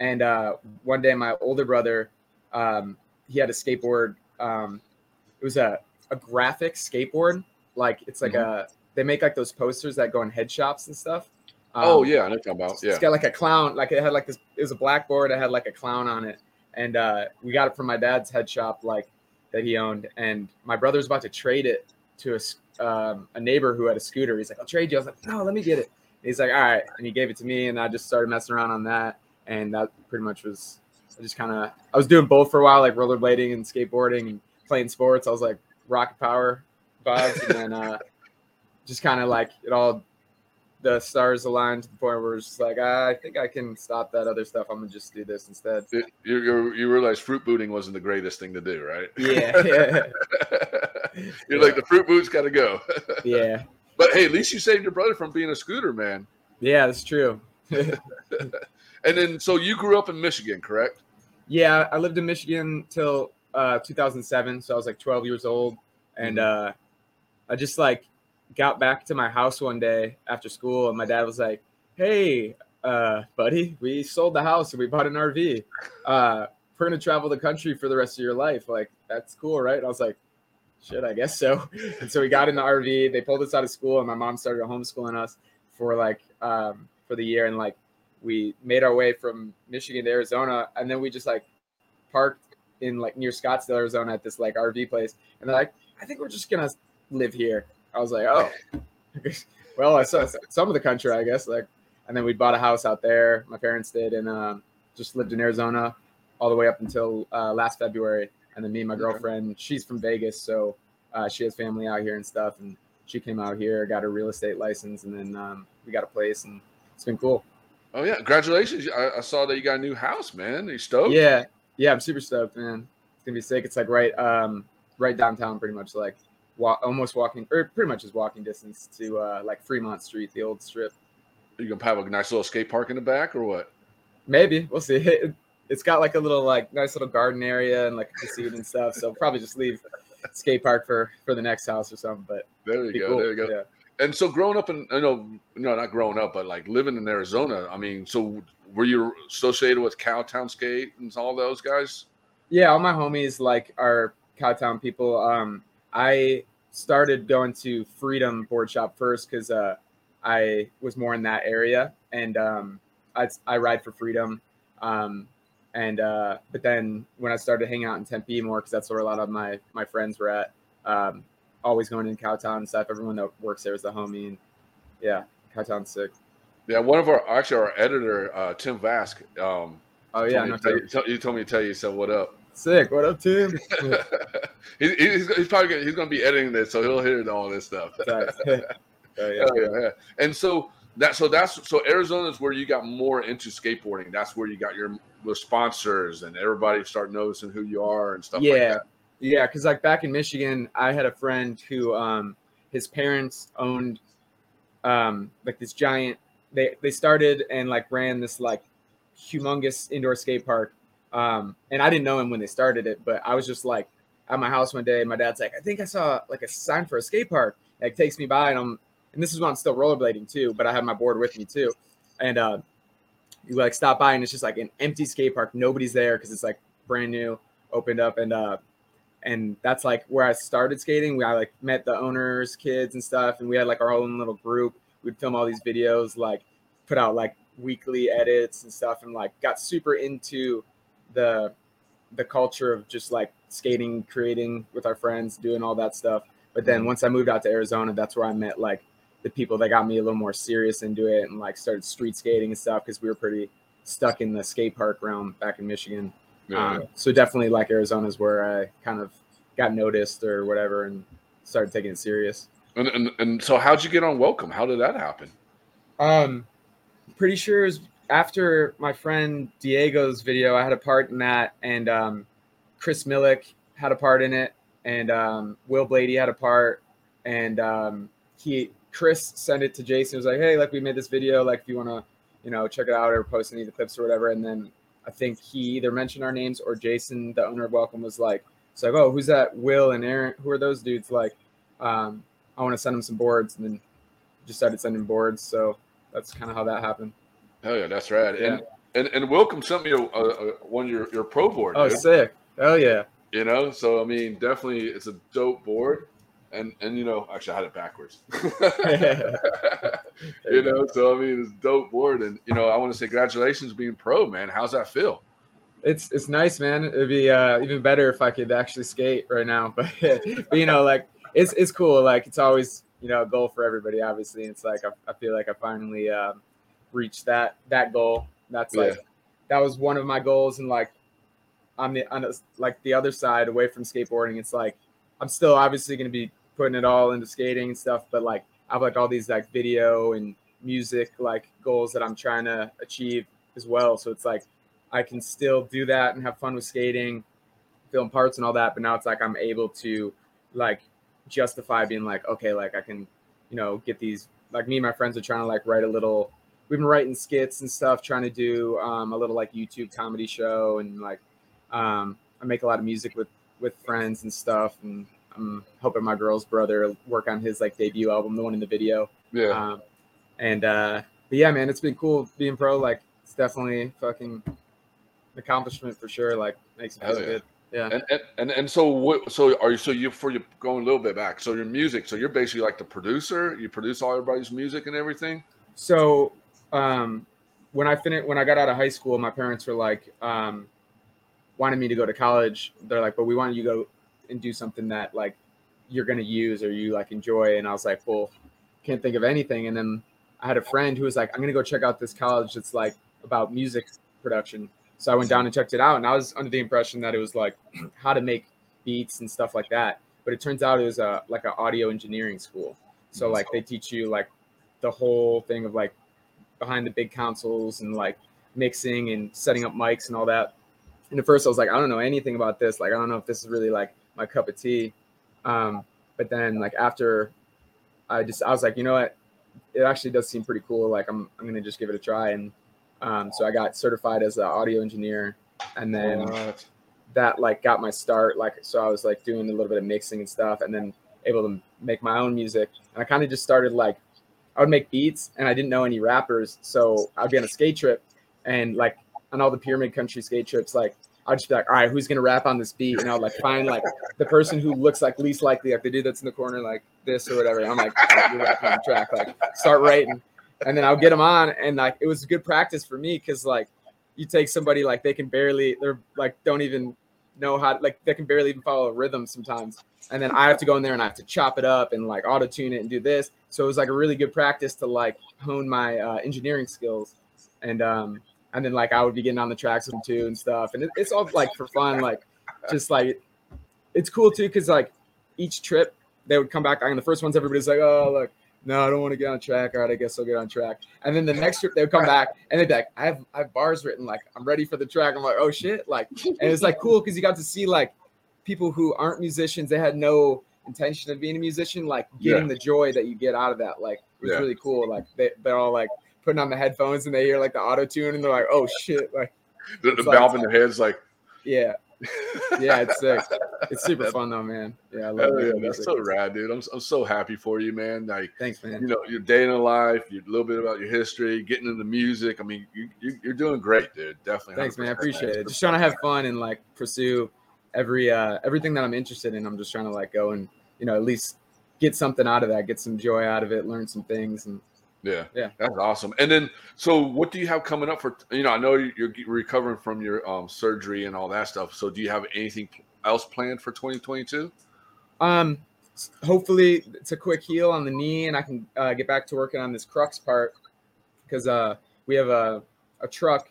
M: And uh, one day, my older brother, um, he had a skateboard. Um, it was a a graphic skateboard. Like it's like
A: Mhm.
M: a they make like those posters that go in head shops and stuff.
A: oh
M: Um,
A: yeah, I know what you're talking about. Yeah.
M: it's got like a clown, like it had like this. It was a blackboard. It had like a clown on it, and uh, we got it from my dad's head shop, like that he owned. And my brother was about to trade it to a um, a neighbor who had a scooter. He's like, "I'll trade you." I was like, "No, let me get it." And he's like, "All right," and he gave it to me, and I just started messing around on that, and that pretty much was. I just kind of I was doing both for a while, like rollerblading and skateboarding and playing sports. I was like rocket power vibes, and then uh, [laughs] just kind of like it all the stars aligned to the point where it's like ah, I think I can stop that other stuff. I'm gonna just do this instead.
A: You, you, you realize fruit booting wasn't the greatest thing to do, right?
M: Yeah, [laughs] yeah, [laughs]
A: You're like the fruit boots got to go. [laughs]
M: yeah,
A: but hey, at least you saved your brother from being a scooter man.
M: yeah. That's true.
A: And then, so you grew up in Michigan, correct?
M: yeah, I lived in Michigan till uh, 2007, so I was like 12 years old, and uh, I just like got back to my house one day after school, and my dad was like, "Hey, uh, buddy, we sold the house and we bought an RV. Uh, we're gonna travel the country for the rest of your life. Like, that's cool, right?" And I was like, "Shit, I guess so." [laughs] And so we got in the RV. They pulled us out of school, and my mom started homeschooling us for like um, for the year, and like we made our way from Michigan to Arizona, and then we just like parked in like near Scottsdale, Arizona, at this like RV place, and they're like, "I think we're just gonna live here." I was like, "Oh, [laughs] well, I saw some of the country, I guess." Like, and then we bought a house out there. My parents did, and um, just lived in Arizona all the way up until uh, last February. And then me and my girlfriend, she's from Vegas, so uh, she has family out here and stuff, and she came out here, got her real estate license, and then um, we got a place, and it's been cool.
A: Oh yeah, congratulations! I, I saw that you got a new house, man. Are you stoked?
M: Yeah, yeah, I'm super stoked, man. It's gonna be sick. It's like right, um, right downtown, pretty much like, walk, almost walking, or pretty much is walking distance to uh, like Fremont Street, the old strip.
A: You gonna have a nice little skate park in the back, or what?
M: Maybe we'll see. It, [laughs] it's got like a little like nice little garden area and like a casino and stuff. So probably just leave [laughs] skate park for for the next house or something. But
A: There you go.
M: cool.
A: There you go.
M: Yeah.
A: And so, growing up in, I know, no, not growing up, but like living in Arizona. I mean, so were you associated with Cowtown Skate and all those guys?
M: Yeah, all my homies like are Cowtown people. Um, I started going to Freedom Board Shop first because uh, I was more in that area, and um, I I ride for Freedom. Um, and uh, but then when I started hanging out in Tempe more, because that's where a lot of my my friends were at. Um, always going in Cowtown and stuff. Everyone that works there is the homie, and yeah, Cowtown's sick.
A: Yeah, one of our actually our editor, uh, Tim Vask. Um,
M: Oh yeah,
A: told
M: no,
A: to tell you, tell- you told me to tell you. So what up?
M: Sick. What up, Tim? [laughs]
A: he, he's, he's probably gonna, he's going to be editing this, so he'll hear all this stuff. [laughs] [laughs]
M: Oh, yeah.
A: Yeah, yeah. And so that so that's so Arizona is where you got more into skateboarding. That's where you got your sponsors and everybody start noticing who you are and stuff
M: yeah
A: like that.
M: yeah because like back in michigan i had a friend who um his parents owned um like this giant they they started and like ran this like humongous indoor skate park um and i didn't know him when they started it but i was just like at my house one day my dad's like i think i saw like a sign for a skate park like takes me by and i'm and this is when i'm still rollerblading too but i have my board with me too. And uh you like stop by and it's just like an empty skate park. Nobody's there because it's like brand new opened up and uh and that's like where i started skating. We i like met the owners kids and stuff and we had like our own little group. We'd film all these videos like put out like weekly edits and stuff and like got super into the the culture of just like skating creating with our friends doing all that stuff but then once i moved out to arizona that's where i met like the people that got me a little more serious into it and like started street skating and stuff because we were pretty stuck in the skate park realm back in michigan
A: Yeah.
M: um, so definitely like Arizona is where I kind of got noticed or whatever and started taking it serious.
A: And, and and so how'd you get on Welcome? How did that happen?
M: Um, pretty sure it was after my friend Diego's video, I had a part in that, and um, Chris Millic had a part in it, and um, Will Blaty had a part, and um, he Chris sent it to Jason. Was like, hey, like we made this video, like if you want to, you know, check it out or post any of the clips or whatever. And then I think he either mentioned our names or Jason, the owner of Welcome, was like, It's like, oh, who's that? Will and Aaron. Who are those dudes? Like, um, I want to send them some boards, and then just started sending boards. So that's kind of how that happened.
A: Hell yeah, that's right.
M: Yeah.
A: And and and Welcome sent me a, a, a, one of your your pro board.
M: Oh,
A: dude.
M: sick! Hell yeah!
A: You know, so I mean, definitely, it's a dope board. And and you know, actually, I had it backwards. [laughs] [laughs] you know, so I mean, it's a dope board, and you know, I want to say congratulations being pro, man. How's that feel?
M: It's it's nice, man. It'd be uh, even better if I could actually skate right now, [laughs] but, but you know, like it's it's cool. Like it's always you know a goal for everybody. Obviously, it's like I, I feel like I finally um, reached that that goal. That's like
A: Yeah.
M: that was one of my goals, and like on the on the, like the other side, away from skateboarding, it's like I'm still obviously going to be putting it all into skating and stuff, but like I have like all these like video and music like goals that I'm trying to achieve as well. So it's like I can still do that and have fun with skating, film parts and all that. But now it's like I'm able to like justify being like, okay, like I can, you know, get these like me and my friends are trying to like write a little we've been writing skits and stuff, trying to do um, a little like YouTube comedy show and like um, I make a lot of music with with friends and stuff and I'm helping my girl's brother work on his like debut album, the one in the video.
A: Yeah.
M: Um, and uh, but yeah, man, it's been cool being pro. Like, it's definitely fucking accomplishment for sure. Like, makes it feel
A: yeah.
M: good. Yeah.
A: And, and and and so what? So are you? So you for you going a little bit back? So your music. So you're basically like the producer. You produce all everybody's music and everything.
M: So um, when I finished, when I got out of high school, my parents were like, um, wanted me to go to college. They're like, but we want you to go and do something that like you're gonna use or you like enjoy. And I was like, well, can't think of anything. And then I had a friend who was like, I'm gonna go check out this college that's like about music production. So I went down and checked it out, and I was under the impression that it was like [clears throat] how to make beats and stuff like that. But it turns out it was a like an audio engineering school. So like they teach you like the whole thing of like behind the big consoles and like mixing and setting up mics and all that. And at first I was like, I don't know anything about this. Like I don't know if this is really like my cup of tea. Um, but then like after I just I was like, you know what? It actually does seem pretty cool. Like I'm I'm gonna just give it a try. And um, so I got certified as an audio engineer, and then
A: What?
M: that like got my start. Like so I was like doing a little bit of mixing and stuff, and then able to make my own music. And I kind of just started like I would make beats, and I didn't know any rappers, so I'd be on a skate trip, and like on all the pyramid country skate trips, like I'd just be like, all right, who's gonna rap on this beat? And I'll like find like the person who looks like least likely, like the dude that's in the corner, like this or whatever. I'm like, right, you're on the track, like start writing, and then I'll get them on, and like it was good practice for me because like you take somebody like they can barely, they're like don't even know how, like they can barely even follow a rhythm sometimes, and then I have to go in there and I have to chop it up and like auto tune it and do this. So it was like a really good practice to like hone my uh, engineering skills, and um and then like I would be getting on the tracks with them too and stuff, and it, it's all like for fun, like just like it's cool too because like each trip they would come back on the first ones everybody's like oh look no I don't want to get on track. All right I guess I'll get on track. And then the next trip they would come back and they'd be like I have I have bars written like I'm ready for the track. I'm like oh shit like and it's like cool because you got to see like people who aren't musicians they had no intention of being a musician like getting
A: Yeah.
M: the joy that you get out of that like it was
A: Yeah.
M: really cool like they, they're all like putting on the headphones and they hear like the auto tune and they're like oh shit like
A: The, the
M: It's like-
A: valve in the head's like,
M: yeah yeah it's sick it's super [laughs] fun though man yeah I love
A: yeah, that's so rad, dude. I'm, I'm so happy for you, man. Like,
M: thanks man
A: you know, your day in the life, your little bit about your history, getting into music. I mean, you, you you're doing great, dude. Definitely.
M: Thanks, man. I
A: 100%,
M: appreciate it. Just trying to have fun and like pursue every uh everything that I'm interested in. I'm just trying to like go and you know at least get something out of that, get some joy out of it, learn some things, and
A: Yeah,
M: Yeah.
A: that's awesome. And then, so what do you have coming up for? You know, I know you're recovering from your um, surgery and all that stuff. So, do you have anything else planned for 2022?
M: um hopefully it's a quick heal on the knee and I can uh, get back to working on this Krux part because uh we have a a truck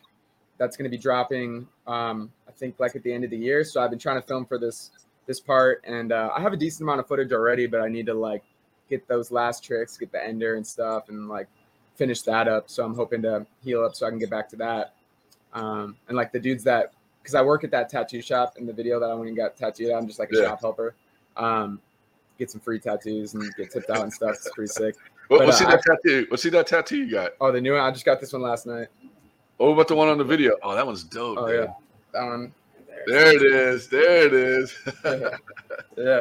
M: that's going to be dropping um I think like at the end of the year. So I've been trying to film for this this part and uh, I have a decent amount of footage already, but I need to like get those last tricks, get the ender and stuff, and like finish that up. So I'm hoping to heal up so I can get back to that. Um, and like the dudes that, because I work at that tattoo shop in the video that I went and got tattooed. I'm just like a
A: Yeah.
M: shop helper. Um, get some free tattoos and get tipped out and stuff. It's pretty sick.
A: Well,
M: But,
A: let's
M: uh,
A: see that tattoo. Let's see that tattoo you got.
M: Oh, the new one. I just got this one last night.
A: Oh, what about the one on the video? Oh, that one's dope.
M: Oh
A: dude.
M: yeah, that one.
A: There it is. There it is. [laughs]
M: yeah.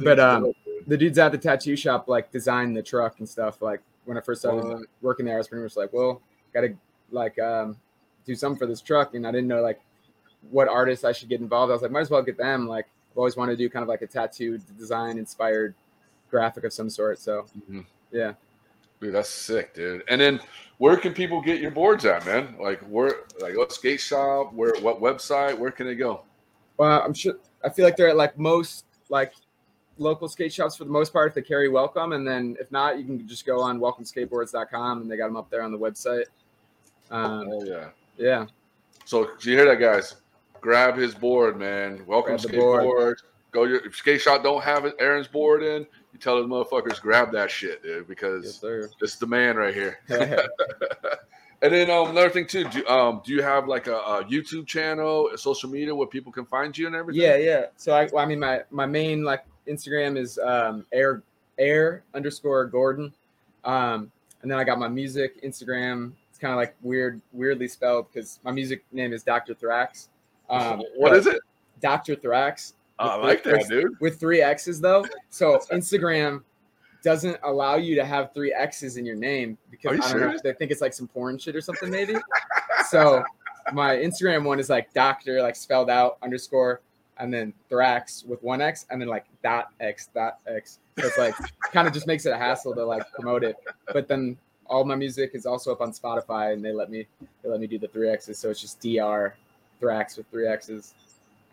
M: But um, the dudes at the tattoo shop like designed the truck and stuff. Like when I first started
A: What?
M: working there, I was pretty much like, well, gotta like um, do something for this truck, and I didn't know like what artists I should get involved. I was like, might as well get them. Like, I've always wanted to do kind of like a tattoo design inspired graphic of some sort. So
A: Mhm.
M: yeah.
A: Dude, that's sick, dude. And then where can people get your boards at, man? Like where like what skate shop, where what website, where can they go?
M: Well, I'm sure. I feel like they're at like most like local skate shops for the most part if they carry welcome, and then if not, you can just go on welcomeskateboards.com and they got them up there on the website. Um,
A: Oh yeah.
M: yeah,
A: So you hear that guys? Grab his board, man. Welcome skateboard. Go your if skate shop don't have it, Aaron's board in. You tell those motherfuckers grab that shit, dude, because
M: sir.
A: it's the man right here. [laughs] [laughs] and then um, another thing too, do um do you have like a, a YouTube channel, a social media where people can find you and everything?
M: yeah, yeah. So I, well, I mean, my my main like Instagram is um, air air underscore Gordon, um, and then I got my music Instagram. It's kind of like weird, weirdly spelled because my music name is Dr. Thrax. Um, [laughs]
A: What is it?
M: Dr. Thrax.
A: Oh, I
M: with-
A: like that, dude.
M: With three X's though. So Instagram doesn't allow you to have three X's in your name because
A: you
M: I don't know. They think it's like some porn shit or something, maybe. so my Instagram one is like doctor, like spelled out underscore, and then Thrax with one X, and then like dot X dot X. So it's like kind of just makes it a hassle to like promote it. But then all my music is also up on Spotify, and they let me they let me do the three X's. So it's just Dr. Thrax with three X's,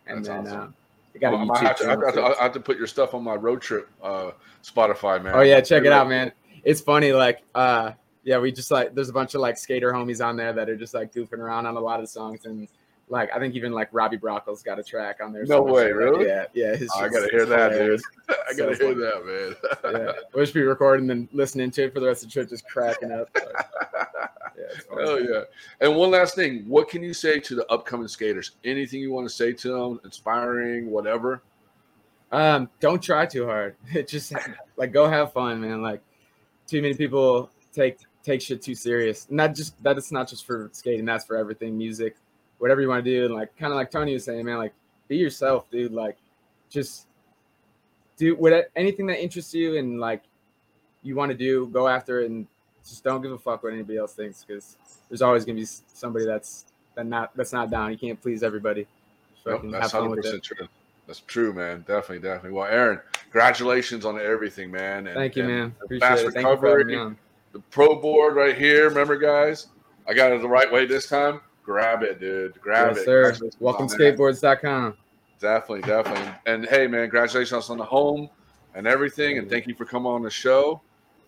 M: and
A: That's
M: then
A: awesome.
M: uh, I got
A: I have to, I have to- I have to put your stuff on my road trip uh, Spotify, man.
M: Oh yeah, check it out, man. It's funny, like uh yeah, we just like there's a bunch of like skater homies on there that are just like goofing around on a lot of songs and like I think even like Robbie Brockel's got a track on there.
A: No way, really?
M: Yeah, yeah. his
A: Oh, I gotta hear that, dude. [laughs] I gotta hear
M: funny.
A: that, man.
M: yeah, just be recording and listening to it for the rest of the trip, just cracking up. Like, [laughs] yeah, it's funny.
A: Oh yeah. And one last thing, what can you say to the upcoming skaters? Anything you want to say to them, inspiring, whatever?
M: Um, don't try too hard. [laughs] It just like go have fun, man. Like too many people take take shit too serious. Not just that it's not just for skating, that's for everything, music, whatever you want to do. And like kind of like Tony was saying, man, like be yourself, dude. Like just do what anything that interests you and like you want to do, go after it and just don't give a fuck what anybody else thinks because there's always gonna be somebody that's that not that's not down. You can't please everybody. Just
A: Nope, that's hundred percent true. That's true, man. Definitely, definitely. Well, Aaron, congratulations on everything, man. And,
M: Thank you, man. Appreciate
A: fast
M: it. Thank you for having me
A: recovery. The pro board right here. Remember, guys, I got it the right way this time. Grab it, dude. Grab
M: yes,
A: it.
M: sir. Welcome skateboards.com.
A: Definitely, definitely. And hey, man, congratulations on the home and everything. And thank you for coming on the show.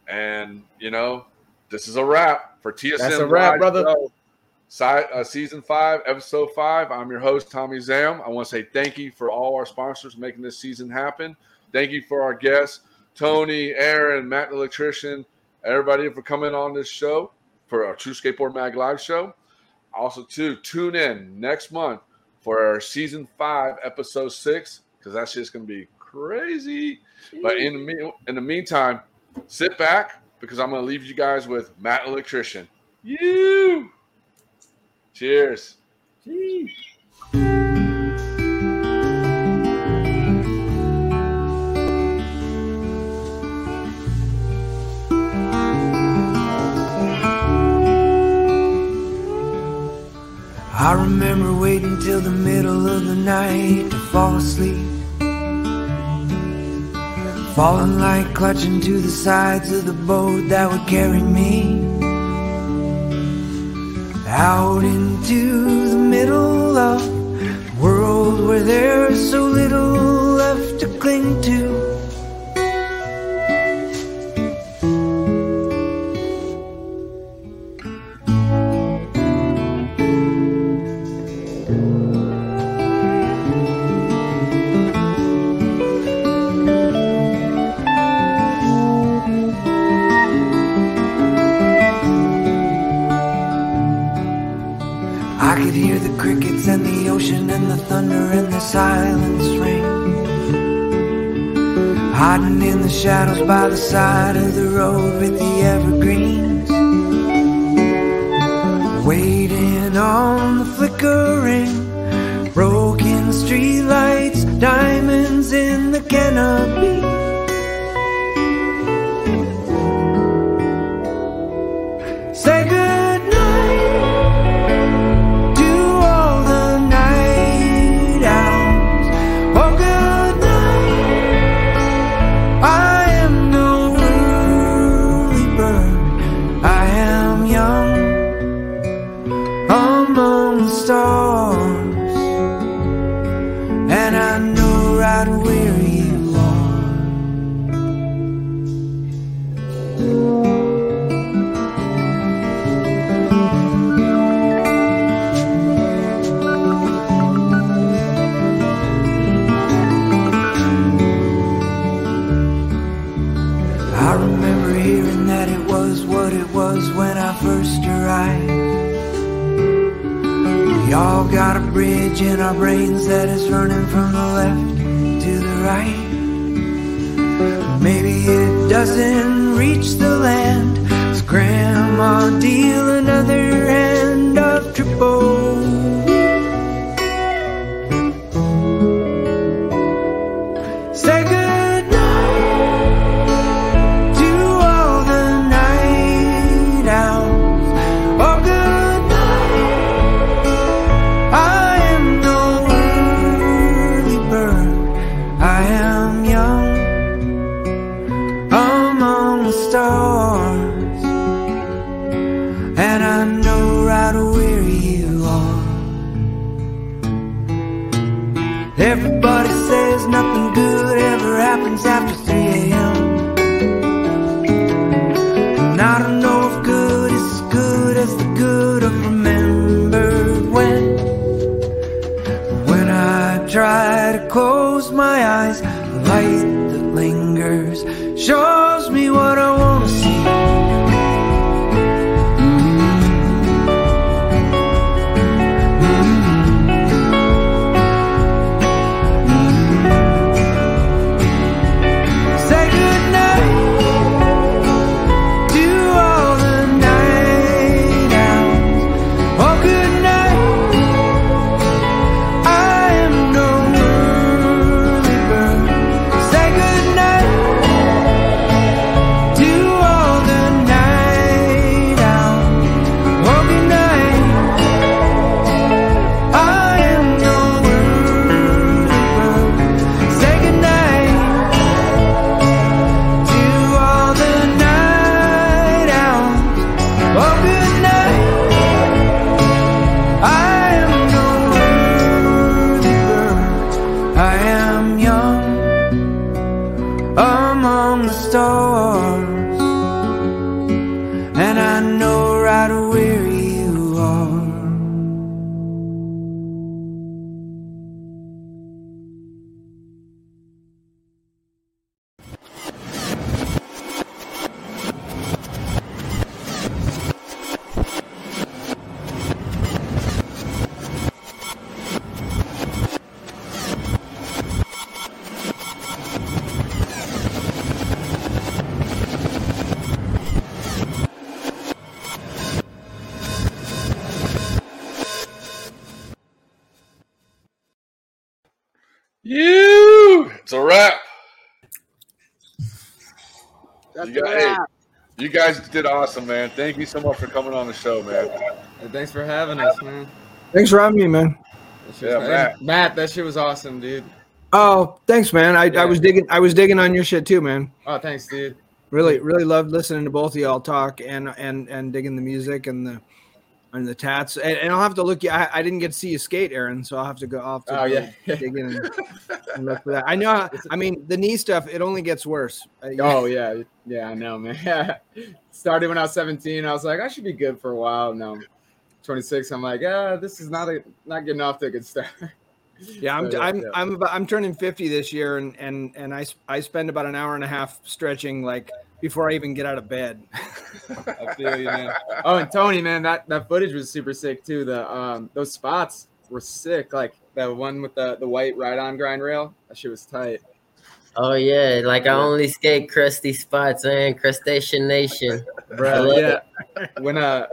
A: And you know, this is a wrap for TSM.
M: That's a wrap,
A: Live
M: brother.
A: Show. Uh, season five, episode five. I'm your host, Tommy Zam. I want to say thank you for all our sponsors making this season happen. Thank you for our guests, Tony, Aaron, Matt the electrician, everybody for coming on this show for our True Skateboard Mag live show. Also, too, tune in next month for our season five, episode six, because that shit's gonna be crazy. But in the me- in the meantime, sit back because I'm gonna leave you guys with Matt Electrician. You. Cheers.
E: I remember waiting till the middle of the night to fall asleep. Falling like clutching to the sides of the boat that would carry me out into the middle of a world where there's so little left to cling to. By the side of the road with the evergreens.
A: Did awesome, man. Thank you so much for coming on the show, man.
M: Hey, thanks for having us, man.
D: Thanks for having me, man.
A: Yeah, Matt.
M: Matt, that shit was awesome, dude.
D: Oh, thanks, man. I,
M: Yeah.
D: I was digging. I was digging on your shit too, man.
M: Oh, thanks, dude.
D: Really, really loved listening to both of y'all talk and and and digging the music and the and the tats. And, and I'll have to look. you- I, I didn't get to see you skate, Aaron, so I'll have to go. I'll to
M: Oh, yeah. [laughs]
D: dig in and, and look for that. I know. how- I mean, the knee stuff. It only gets worse. Uh,
M: Oh [laughs] yeah, yeah, I know, man. [laughs] Started when I was 17. I was like, I should be good for a while. No, 26. I'm like, ah, this is not a not getting off to a good start. [laughs]
D: Yeah, I'm
M: So,
D: I'm
M: yeah.
D: I'm about, I'm turning 50 this year, and and and I I spend about an hour and a half stretching like before I even get out of bed. [laughs]
M: I feel you, man. Oh, and Tony, man, that that footage was super sick too. The um those spots were sick. Like the one with the the white ride on grind rail. That shit was tight.
B: Oh yeah, like I only skate crusty spots, man. Crustacean Nation, [laughs] bro.
M: Yeah.
B: it.
M: When uh